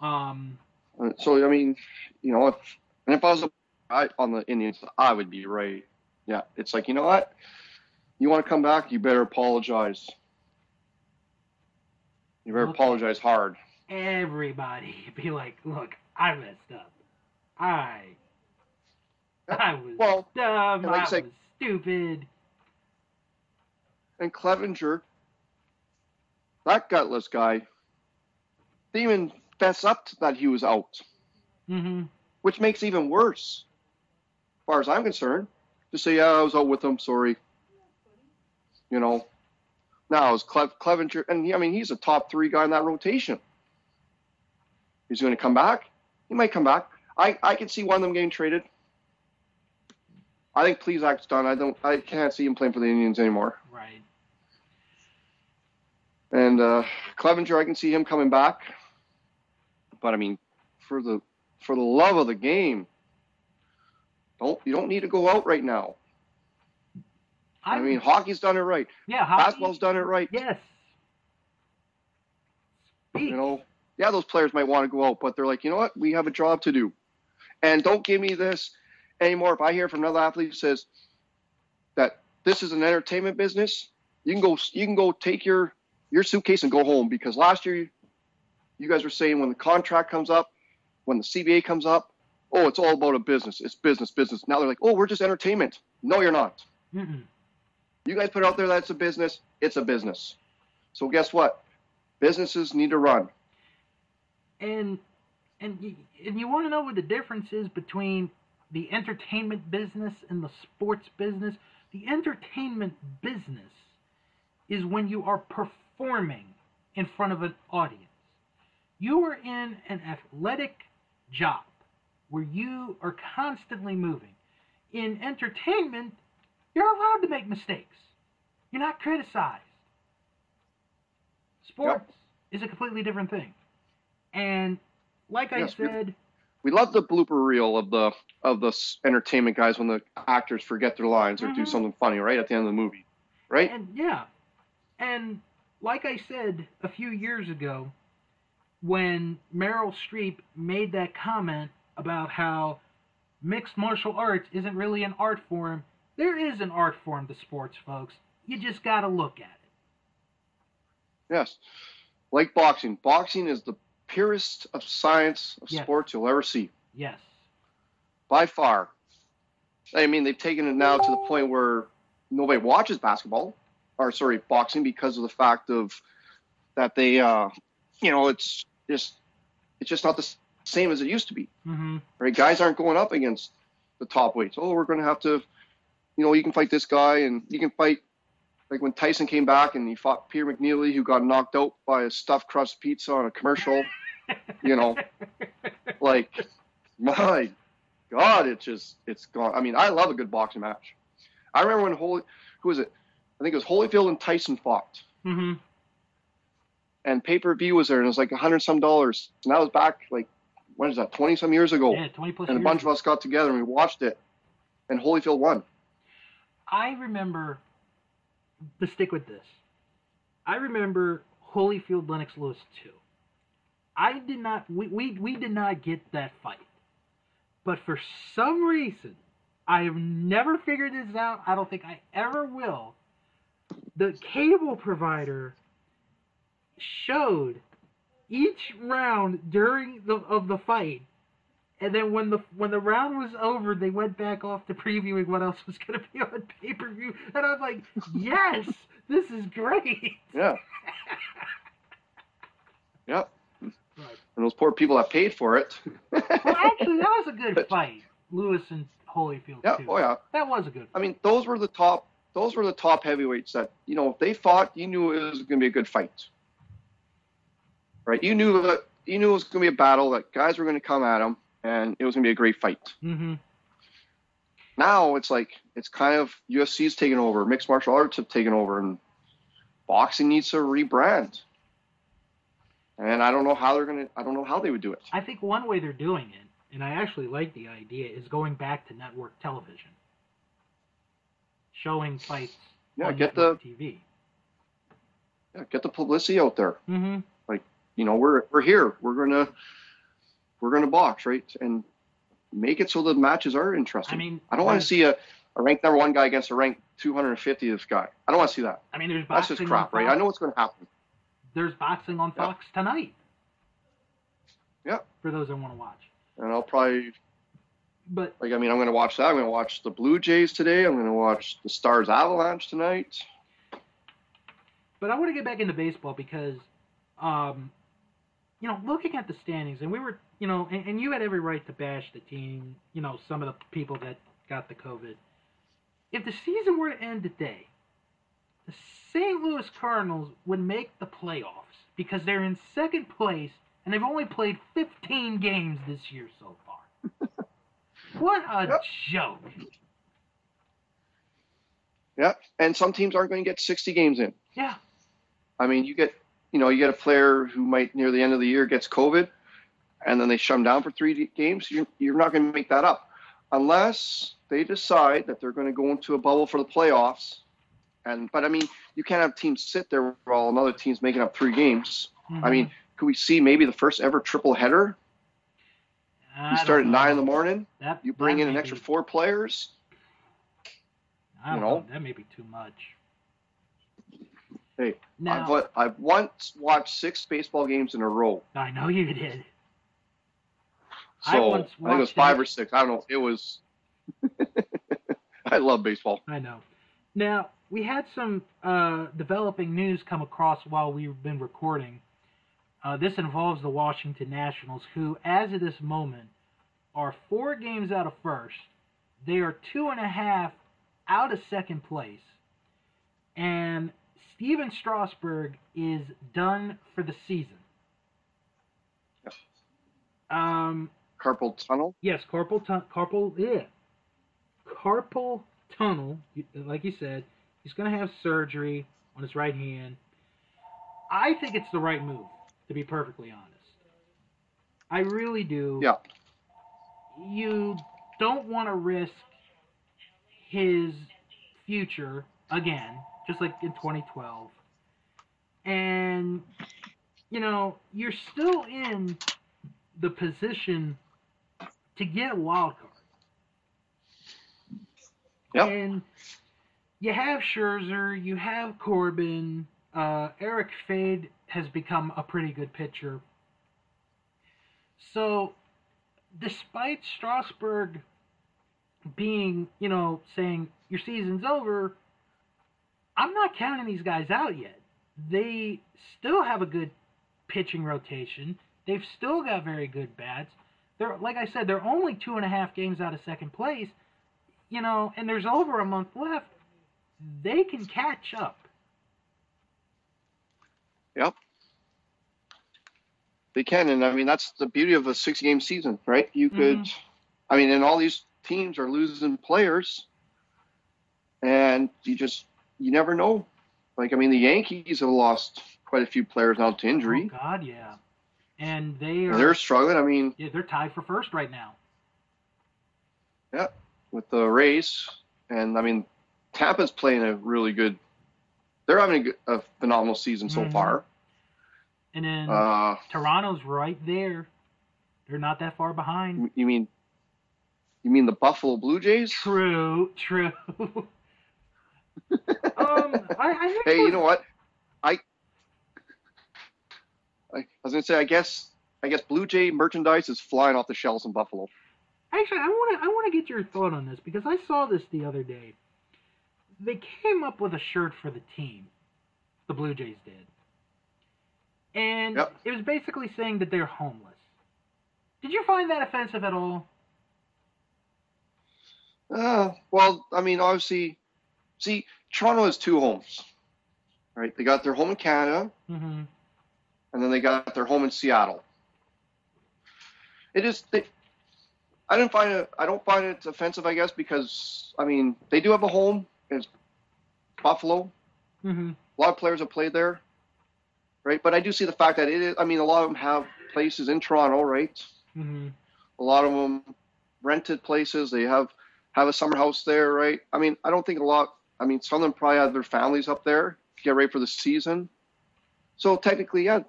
Um, Uh, so I mean, you know, if and if I was a, I, on the Indians, I would be right. Yeah, it's like you know what, you want to come back, you better apologize. You better apologize hard. everybody be like, "Look, I messed up. I, I was Well, dumb. like I say- was stupid." and Clevinger, that gutless guy, even fess up that he was out, hmm which makes it even worse. As far as I'm concerned, To say, yeah, I was out with him, sorry. You know, now it's Cle- Clevinger, and he, I mean, he's a top three guy in that rotation. He's going to come back. He might come back. I, I can see one of them getting traded. I think Please Plesac's done. I don't. I can't see him playing for the Indians anymore. Right. And uh, Clevinger, I can see him coming back. But I mean, for the for the love of the game, don't you don't need to go out right now. I, mean, hockey's done it right. yeah, hockey, Basketball's done it right. Yes. Speak. You know, yeah, those players might want to go out, but they're like, you know what? We have a job to do. And don't give me this anymore. If I hear from another athlete who says that this is an entertainment business, you can go you can go take your your suitcase and go home because last year you guys were saying when the contract comes up, when the CBA comes up, oh, it's all about a business. It's business, business. Now they're like, oh, we're just entertainment. No, you're not. Mm-mm. You guys put out there that it's a business. It's a business. So guess what? Businesses need to run. And and you, and you want to know what the difference is between the entertainment business and the sports business? The entertainment business is when you are performing in front of an audience. You are in an athletic job where you are constantly moving. In entertainment, you're allowed to make mistakes. You're not criticized. Sports is a completely different thing. And like I Yes, we- said, We love the blooper reel of the of the entertainment guys when the actors forget their lines or do Mhm. something funny right at the end of the movie, right? And yeah, and like I said a few years ago, when Meryl Streep made that comment about how mixed martial arts isn't really an art form, there is an art form to sports, folks. You just got to look at it. Yes. Like boxing. Boxing is the purest of science of Yes. sports you'll ever see. Yes. By far. I mean, they've taken it now to the point where nobody watches basketball, or sorry, boxing, because of the fact of that they, uh, you know, it's just it's just not the same as it used to be. hmm Right? Guys aren't going up against the top weights. Oh, we're going to have to, you know, you can fight this guy, and you can fight. Like when Tyson came back and he fought Peter McNeeley, who got knocked out by a stuffed crust pizza on a commercial. you know, like my God, it's just it's gone. I mean, I love a good boxing match. I remember when Holy, who was it? I think it was Holyfield and Tyson fought, hmm and pay per view was there, and it was like a hundred some dollars. And that was back like when is that? Twenty some years ago. Yeah, 20 plus. plus and a bunch ago. of us got together and we watched it, and Holyfield won. I remember to stick with this. I remember Holyfield Lennox Lewis too. I did not we, we we did not get that fight. But for some reason, I have never figured this out. I don't think I ever will. The cable provider showed each round during the of the fight and then when the when the round was over, they went back off to previewing what else was going to be on pay per view, and I'm like, "Yes, this is great." Yeah. yep. Right. And those poor people that paid for it. Well, actually, that was a good fight, Lewis and Holyfield yeah. too. Oh yeah. That was a good. I mean, those were the top. Those were the top heavyweights that you know if they fought, you knew it was going to be a good fight. Right? You knew that you knew it was going to be a battle that guys were going to come at him, and it was going to be a great fight. hmm Now it's like it's kind of UFC's taken over, mixed martial arts have taken over, and boxing needs to rebrand. And I don't know how they're gonna. I don't know how they would do it. I think one way they're doing it, and I actually like the idea, is going back to network television, showing fights Yeah, on get the TV. Yeah, get the publicity out there. hmm You know, we're we're here. We're gonna we're gonna box, right? And make it so the matches are interesting. I mean, I don't want to see a, a ranked number one guy against a ranked 250th guy. I don't want to see that. I mean, there's boxing. That's just crap, right? I know what's going to happen. There's boxing on Yeah. Fox tonight. Yeah. For those that want to watch. And I'll probably, But like, I mean, I'm going to watch that. I'm going to watch the Blue Jays today. I'm going to watch the Stars Avalanche tonight. but I want to get back into baseball because, um, you know, looking at the standings, and we were, you know, and, and you had every right to bash the team, you know, some of the people that got the COVID. If the season were to end today, the St. Louis Cardinals would make the playoffs because they're in second place and they've only played 15 games this year so far. what a Yep. joke. Yeah. And some teams aren't going to get 60 games in. Yeah. I mean, you get, you know, you get a player who might near the end of the year gets COVID, and then they shut him down for three games. You're, you're not going to make that up, unless they decide that they're going to go into a bubble for the playoffs. And but I mean, you can't have teams sit there while another team's making up three games. I mean, mm-hmm. could we see maybe the first ever triple header? I You start at nine in the morning. That- You bring in an extra be- four players. I don't know? know. That may be too much. Hey, Now, I've, I've once watched six baseball games in a row. I know you did. I So I, once think it was five it. or six. I don't know. It was. I love baseball. I know. Now, we had some uh, developing news come across while we've been recording. Uh, this involves the Washington Nationals, who, as of this moment, are four games out of first. They are two and a half out of second place. And Stephen Strasburg is done for the season. Yes. Um, Carpal tunnel. Yes, carpal tun- carpal yeah. Carpal tunnel, like you said, he's going to have surgery on his right hand. I think it's the right move, to be perfectly honest. I really do. Yeah. You don't want to risk his future again, just like in 2012. And you know, you're still in the position to get a wild card. Yep. And you have Scherzer, you have Corbin, uh, Erick Fedde has become a pretty good pitcher. So, despite Strasburg being, you know, saying your season's over, I'm not counting these guys out yet. They still have a good pitching rotation. They've still got very good bats. They're like I said, they're only two and a half games out of second place. You know, and there's over a month left. They can catch up. Yep. They can, and I mean that's the beauty of a six-game season, right? You mm-hmm. could, I mean, and all these teams are losing players, and you just you never know. Like I mean, the Yankees have lost quite a few players now to injury. Oh God, yeah. And they are They're struggling. I mean, yeah, they're tied for first right now. Yeah, with the Rays, and I mean, Tampa's playing a really good. They're having a, a phenomenal season so Mhm. far. And then Uh, Toronto's right there. They're not that far behind. you mean, you mean the Buffalo Blue Jays? True, true. um, I, I Hey, you know what? I, I was gonna say, I guess, I guess Blue Jay merchandise is flying off the shelves in Buffalo. Actually, I want to I want to get your thought on this because I saw this the other day. They came up with a shirt for the team. The Blue Jays did. And Yep. it was basically saying that they're homeless. Did you find that offensive at all? Uh, well, I mean, obviously, see, Toronto has two homes, right? They got their home in Canada, Mm-hmm. and then they got their home in Seattle. It is. They, I didn't find it. I don't find it offensive, I guess, because I mean they do have a home. It's Buffalo. Mm-hmm. A lot of players have played there, right? But I do see the fact that it is. I mean, a lot of them have places in Toronto, right? Mm-hmm. A lot of them rented places. They have have a summer house there, right? I mean, I don't think a lot. I mean, some of them probably have their families up there to get ready for the season. So technically, yeah,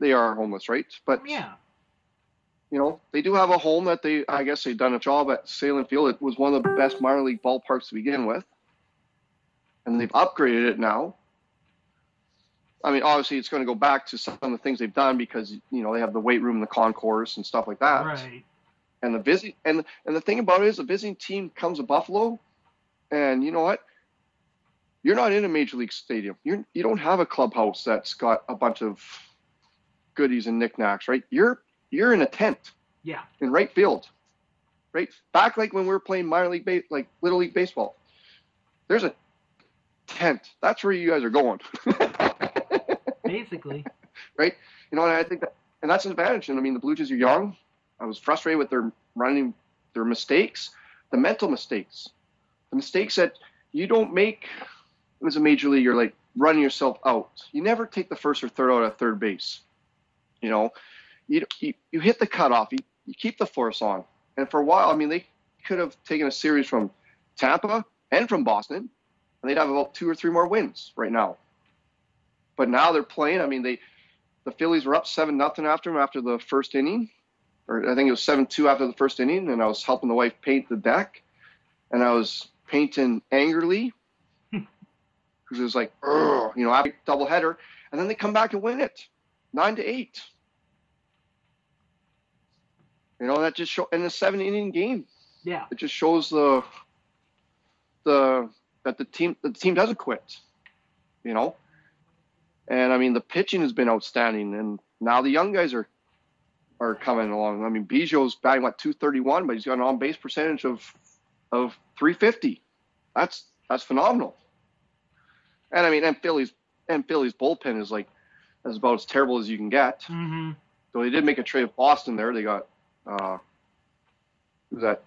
they are homeless, right? But Yeah. you know, they do have a home that they, I guess, they've done a job at Sahlen Field. It was one of the best minor league ballparks to begin with, and they've upgraded it now. I mean, obviously, it's going to go back to some of the things they've done because you know they have the weight room, the concourse, and stuff like that. Right. And the visit and and the thing about it is, the visiting team comes to Buffalo, and you know what? You're not in a major league stadium. You you don't have a clubhouse that's got a bunch of goodies and knickknacks, right? You're you're in a tent Yeah. in right field, right back like when we were playing minor league, ba- like little league baseball. There's a tent. That's where you guys are going. Basically. Right? You know, and I think that, and that's an advantage. And I mean, the Blue Jays are young. I was frustrated with their running, their mistakes, the mental mistakes, the mistakes that you don't make as a major leaguer, like running yourself out. You never take the first or third out at third base. You know, you you, you hit the cutoff. You, you keep the force on. And for a while, I mean, they could have taken a series from Tampa and from Boston, and they'd have about two or three more wins right now. But now they're playing. I mean, they the Phillies were up seven nothing after them after the first inning, or I think it was seven two after the first inning, and I was helping the wife paint the deck, and I was painting angrily because it was like, "Ugh," you know, after double header, and then they come back and win it, nine to eight. You know, that just show in a seven inning game. Yeah. It just shows the the that the team the team doesn't quit. You know, and I mean the pitching has been outstanding, and now the young guys are are coming along. I mean Biggio's batting what 231, but he's got an on base percentage of of 350. That's that's phenomenal. And I mean, and Philly's and Philly's bullpen is like is about as terrible as you can get. Mm-hmm. So they did make a trade with Boston there. They got uh, who's that?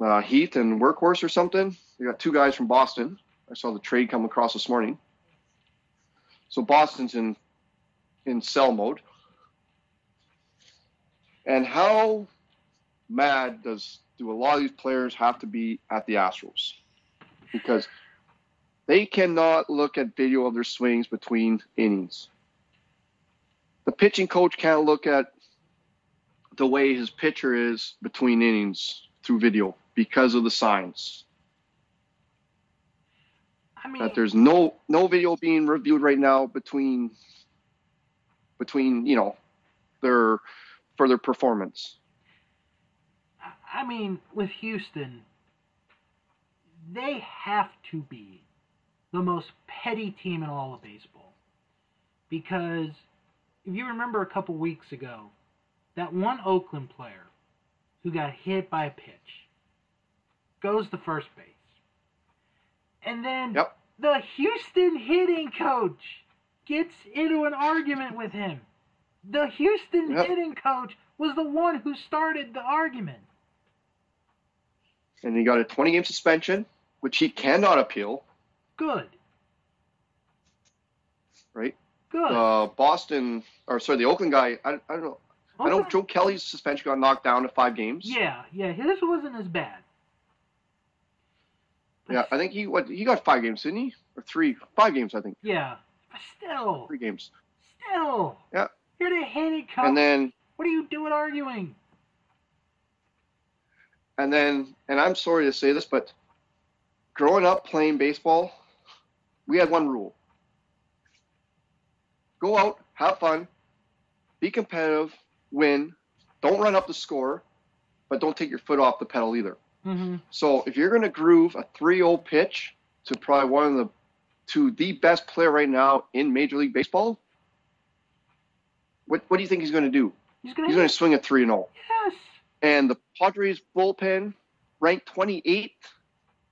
Uh, Heath and Workhorse or something. They got two guys from Boston. I saw the trade come across this morning. So Boston's in in sell mode. And how mad does do a lot of these players have to be at the Astros? Because they cannot look at video of their swings between innings. The pitching coach can't look at the way his pitcher is between innings through video because of the signs. I mean, That there's no no video being reviewed right now between between you know their for their performance. I mean, with Houston, they have to be the most petty team in all of baseball. Because if you remember a couple weeks ago, that one Oakland player who got hit by a pitch goes to first base. And then Yep. the Houston hitting coach gets into an argument with him. The Houston Yep. hitting coach was the one who started the argument. And he got a 20 game suspension, which he cannot appeal. Good. Right. Good. Uh, Boston or sorry, the Oakland guy. I, I don't know. I know. Joe Kelly's suspension got knocked down to five games. Yeah, yeah, his wasn't as bad. But Yeah, I think he what he got five games, didn't he? Or three, five games, I think. Yeah, but still, Three games. still. Yeah. You're the coach. And then what are you doing arguing? and then and I'm sorry to say this, but growing up playing baseball, we had one rule. Go out, have fun, be competitive, win, don't run up the score, but don't take your foot off the pedal either. Mm-hmm. So if you're going to groove a 3-0 pitch to probably one of the to the best player right now in Major League Baseball, what what do you think he's going to do? He's going to swing a 3-0. yes. And the Padres bullpen ranked 28th.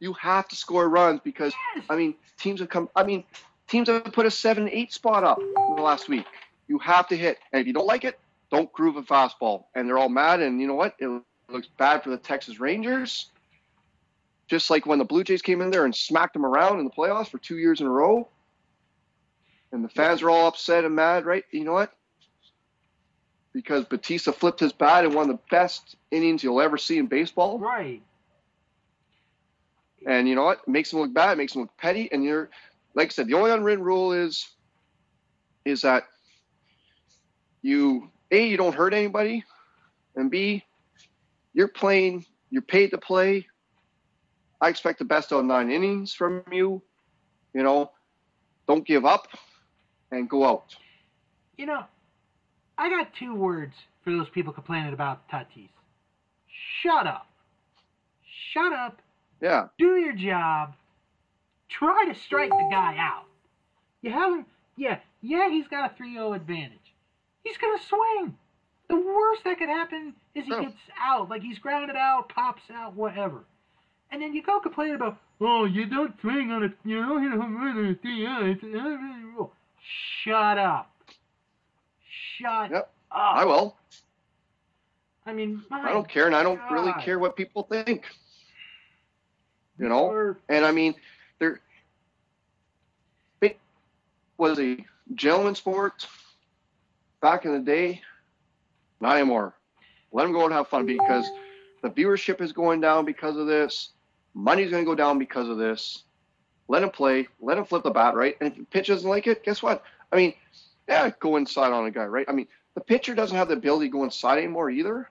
You have to score runs because Yes. I mean teams have come. I mean teams have put a seven eight spot up in the last week. You have to hit, and if you don't like it, don't groove a fastball. And they're all mad. And you know what? It looks bad for the Texas Rangers. Just like when the Blue Jays came in there and smacked them around in the playoffs for two years in a row. And the fans are all upset and mad, right? You know what? Because Bautista flipped his bat in one of the best innings you'll ever see in baseball. right. And you know what? It makes them look bad. It makes them look petty. And you're, like I said, the only unwritten rule is, is that you a you don't hurt anybody, and b you're playing. You're paid to play. I expect the best out of nine innings from you. You know, don't give up, and go out. You know, I got two words for those people complaining about Tatis. Shut up. Shut up. Yeah, do your job. Try to strike the guy out. You haven't, yeah, yeah, he's got a 3 0 advantage. He's going to swing. The worst that could happen is he Oh. gets out, like he's grounded out, pops out, whatever. And then you go complain about, oh, you don't swing on a, you don't hit a home run on a 3 0. It's an unwritten rule. Shut up. Shut Yep, up. I will. I mean, I don't care, and I don't really care what people think. You know, You're- And I mean, there it was a gentleman sport back in the day. Not anymore. Let them go and have fun because the viewership is going down because of this. Money's going to go down because of this. Let him play. Let him flip the bat, right? And if the pitch doesn't like it, guess what? I mean, yeah, go inside on a guy, right? I mean, the pitcher doesn't have the ability to go inside anymore either.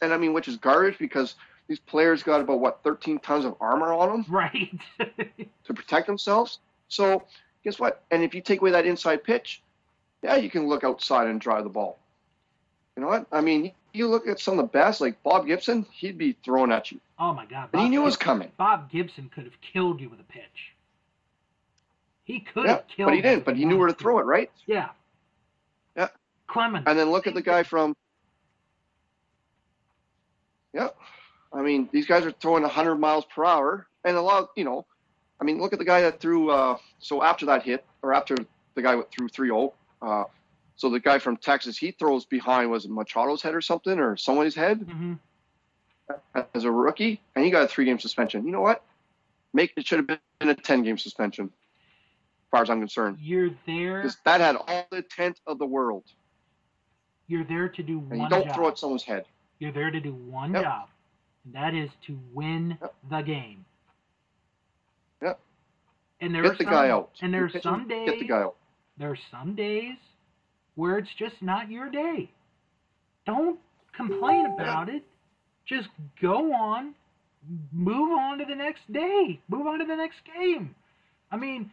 And I mean, which is garbage because these players got about what 13 tons of armor on them Right. to protect themselves. So guess what? And if you take away that inside pitch, yeah, you can look outside and drive the ball. You know what? I mean, you look at some of the best, like Bob Gibson, he'd be throwing at you, oh my God. and he Bob knew it was coming. Bob Gibson could have killed you with a pitch. He could Yeah, have killed. but he didn't. But he knew where to throw it, right? Yeah. Yeah. Clemens. And then look at the guy from. Yeah, I mean, these guys are throwing 100 miles per hour, and a lot, you know, I mean, look at the guy that threw. Uh, so after that hit, or after the guy went through 3-0, uh, so the guy from Texas, he throws behind was it Machado's head or something, or someone's head hmm as a rookie, and he got a three-game suspension. You know what? Make it should have been a 10-game suspension, as far as I'm concerned. You're there. 'Cause that had all the intent of the world, You're there to do and one you don't job. throw at someone's head. You're there to do one Yep. job, and that is to win Yep. the game. Yep. And there Get are the some, guy out. And there's Get- some days. Get the guy out. There's some days where it's just not your day. Don't complain about it. Just go on, move on to the next day, move on to the next game. I mean,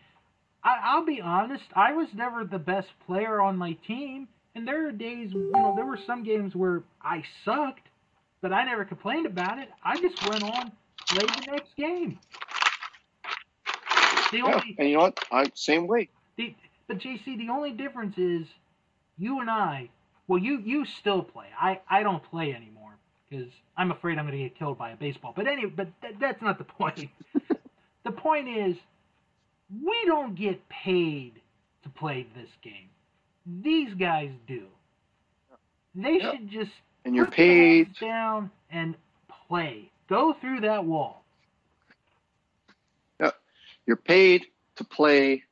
I, I'll be honest, I was never the best player on my team, and there are days, you know, there were some games where I sucked, but I never complained about it. I just went on, played the next game. The Yeah, only, and you know what? I'm same way. the, but JC, the only difference is you and I. Well, you you still play. I I don't play anymore because I'm afraid I'm going to get killed by a baseball. But anyway, but th- that's not the point. the point is, we don't get paid to play this game. These guys do. They Yeah. should just And you're put their heads paid. down and play. Go through that wall. You're paid to play,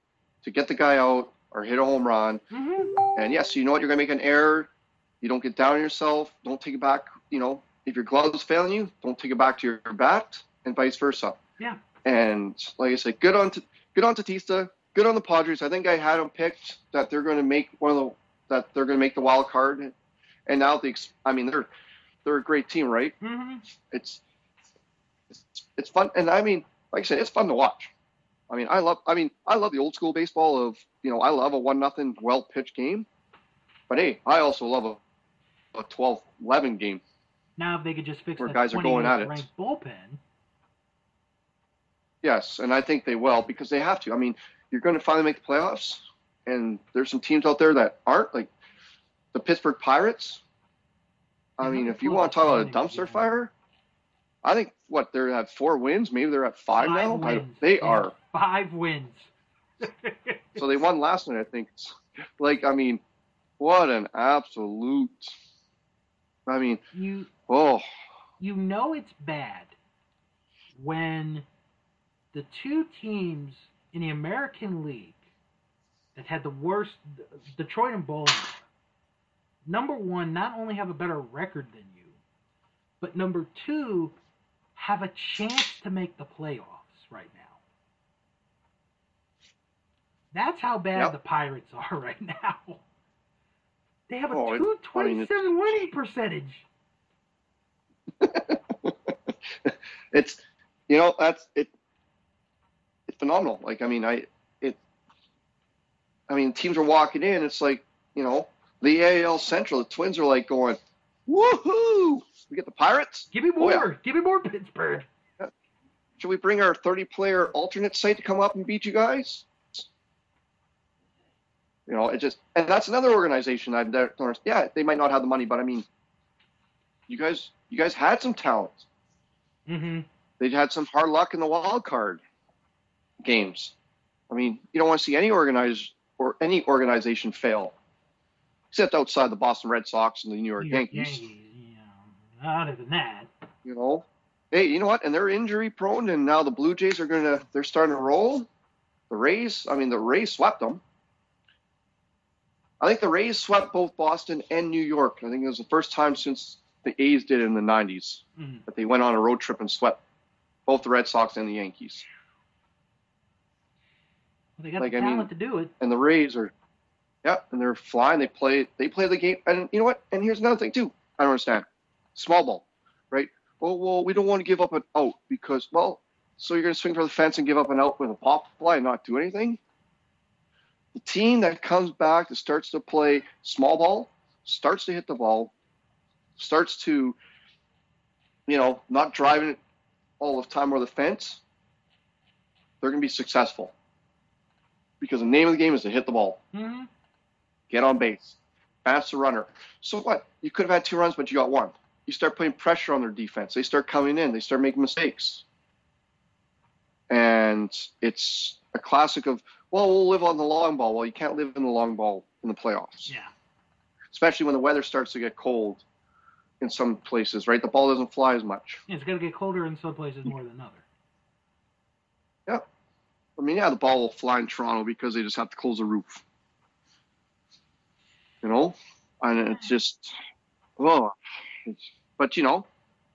to get the guy out or hit a home run. hmm And yes, you know what? You're gonna make an error. You don't get down on yourself. Don't take it back. You know, if your glove's failing you, don't take it back to your bat, and vice versa. Yeah. And like I said, good on T- good on Tatista. Good on the Padres. I think I had them picked that they're going to make one of the that they're going to make the wild card. And now the I mean they're they're a great team, right? hmm it's it's it's fun. And i mean like i said it's fun to watch. I mean i love i mean i love the old school baseball of you know i love a one nothing well pitched game. But hey i also love a, a 12 11 game. Now, if they could just fix Where guys are 20 going at it. bullpen, yes and i think they will because they have to. I mean you're going to finally make the playoffs and there's some teams out there that aren't like the pittsburgh pirates i mean if you want to talk about a dumpster fire i think what they're at four wins maybe they're at five, Five now I- they are five wins. So they won last night, I think. Like, I mean, what an absolute. I mean, you oh, you know it's bad when the two teams in the American League that had the worst, Detroit and Baltimore, number one, not only have a better record than you, but number two, have a chance to make the playoffs right now. That's how bad Yep. the Pirates are right now. They have a Oh, it- I mean, 227 winning percentage. it's, you know, that's it. It's phenomenal. Like, I mean, I, it, I mean, teams are walking in. It's like, you know, the AL Central, the Twins are like going, woohoo! We get the Pirates. Give me Oh, more. yeah. Give me more Pittsburgh. Should we bring our 30 player alternate site to come up and beat you guys? You know, it just, and that's another organization I don't understand. Yeah, they might not have the money, but I mean, you guys, you guys had some talent. Mm-hmm. They'd had some hard luck in the wild card games. I mean, you don't want to see any organized or any organization fail, except outside the Boston Red Sox and the New York Yankees. yeah. Other than that, You know, hey, you know what? And they're injury prone, and now the Blue Jays are gonna they're starting to roll. The Rays, I mean, the Rays swept them. I think the Rays swept both Boston and New York. I think it was the first time since the A's did in the '90s Mhm. that they went on a road trip and swept both the Red Sox and the Yankees. well, they got Like, the I mean- talent to do it. And the Rays are, yeah, and they're flying. They play they play the game, and you know what? And here's another thing too. I don't understand. Small ball, right? oh well, we don't want to give up an out because well, so you're going to swing for the fence and give up an out with a pop fly and not do anything. The team that comes back that starts to play small ball, starts to hit the ball, starts to, you know, not driving it all the time over the fence, they're going to be successful. Because the name of the game is to hit the ball, hmm get on base, pass the runner. So what? You could have had two runs, but you got one. You start putting pressure on their defense. They start coming in. They start making mistakes. And it's a classic of, well, we'll live on the long ball. Well, you can't live in the long ball in the playoffs, Yeah. especially when the weather starts to get cold in some places, right? The ball doesn't fly as much. Yeah, It's going to get colder in some places more than others. Yeah. I mean, yeah, the ball will fly in Toronto because they just have to close the roof. You know, and it's just, oh, it's, but you know,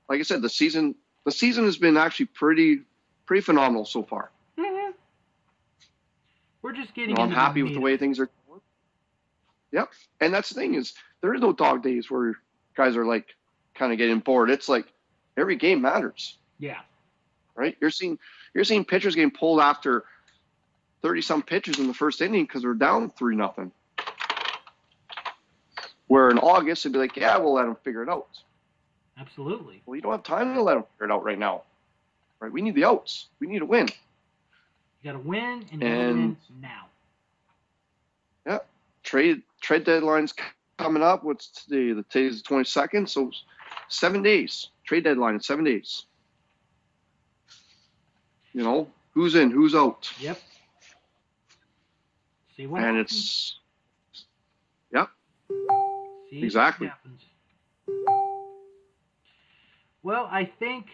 like I said, the season the season has been actually pretty pretty phenomenal so far. hmm We're just You getting. know, I'm happy with the way things are going. Yep, and that's the thing is there is no dog days where guys are like kind of getting bored. It's like every game matters. Yeah. right? You're seeing you're seeing pitchers getting pulled after thirty some pitches in the first inning because they're down three nothing. Where in August it'd be like, yeah, we'll let them figure it out. Absolutely. Well, you don't have time to let them figure it out right now, right? We need the outs. We need a win. You got to win, and to And- win now. Yeah. Trade trade deadlines coming up. What's today? The today's the twenty second, so seven days. Trade deadline in seven days. You know who's in, who's out, Yep. See what and happens. it's See exactly. Well, I think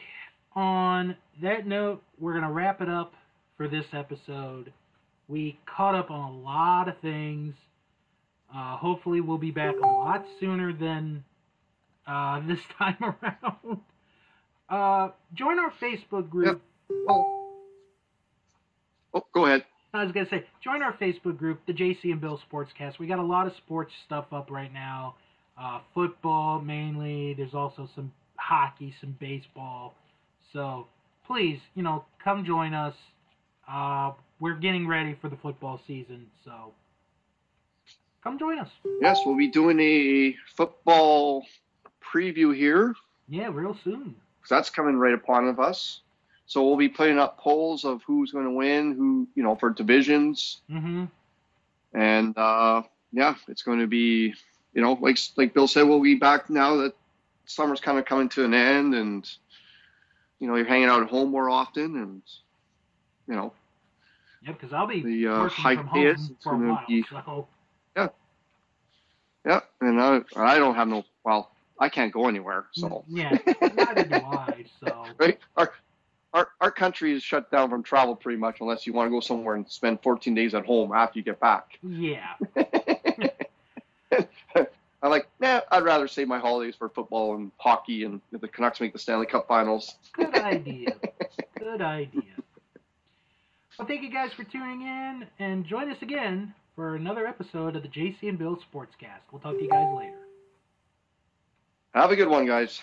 on that note, we're going to wrap it up for this episode. We caught up on a lot of things. Uh, hopefully, we'll be back a lot sooner than uh, this time around. Uh, join our Facebook group. well. Oh, go ahead. I was gonna say, join our Facebook group, the JC and Bill Sportscast. We got a lot of sports stuff up right now. Uh, football mainly. There's also some hockey, some baseball. So please, you know, come join us. Uh, we're getting ready for the football season, so come join us. Yes, we'll be doing a football preview here. Yeah, real soon. that's coming right upon of us. So we'll be putting up polls of who's going to win, who you know for divisions, Mm-hmm. and uh, yeah, it's going to be you know like like Bill said, we'll be back now that summer's kind of coming to an end, and you know you're hanging out at home more often, and you know Yep, because I'll be The, uh, working from home is for a while. be- So yeah, and I I don't have no well I can't go anywhere, so. yeah, neither do I. So right? Our, our, our country is shut down from travel pretty much unless you want to go somewhere and spend 14 days at home after you get back. yeah. I'm like, nah, I'd rather save my holidays for football and hockey and if the Canucks make the Stanley Cup finals. Good idea. Good idea. Well, thank you guys for tuning in, and join us again for another episode of the JC and Bill Sportscast. We'll talk to you guys later. Have a good one, guys.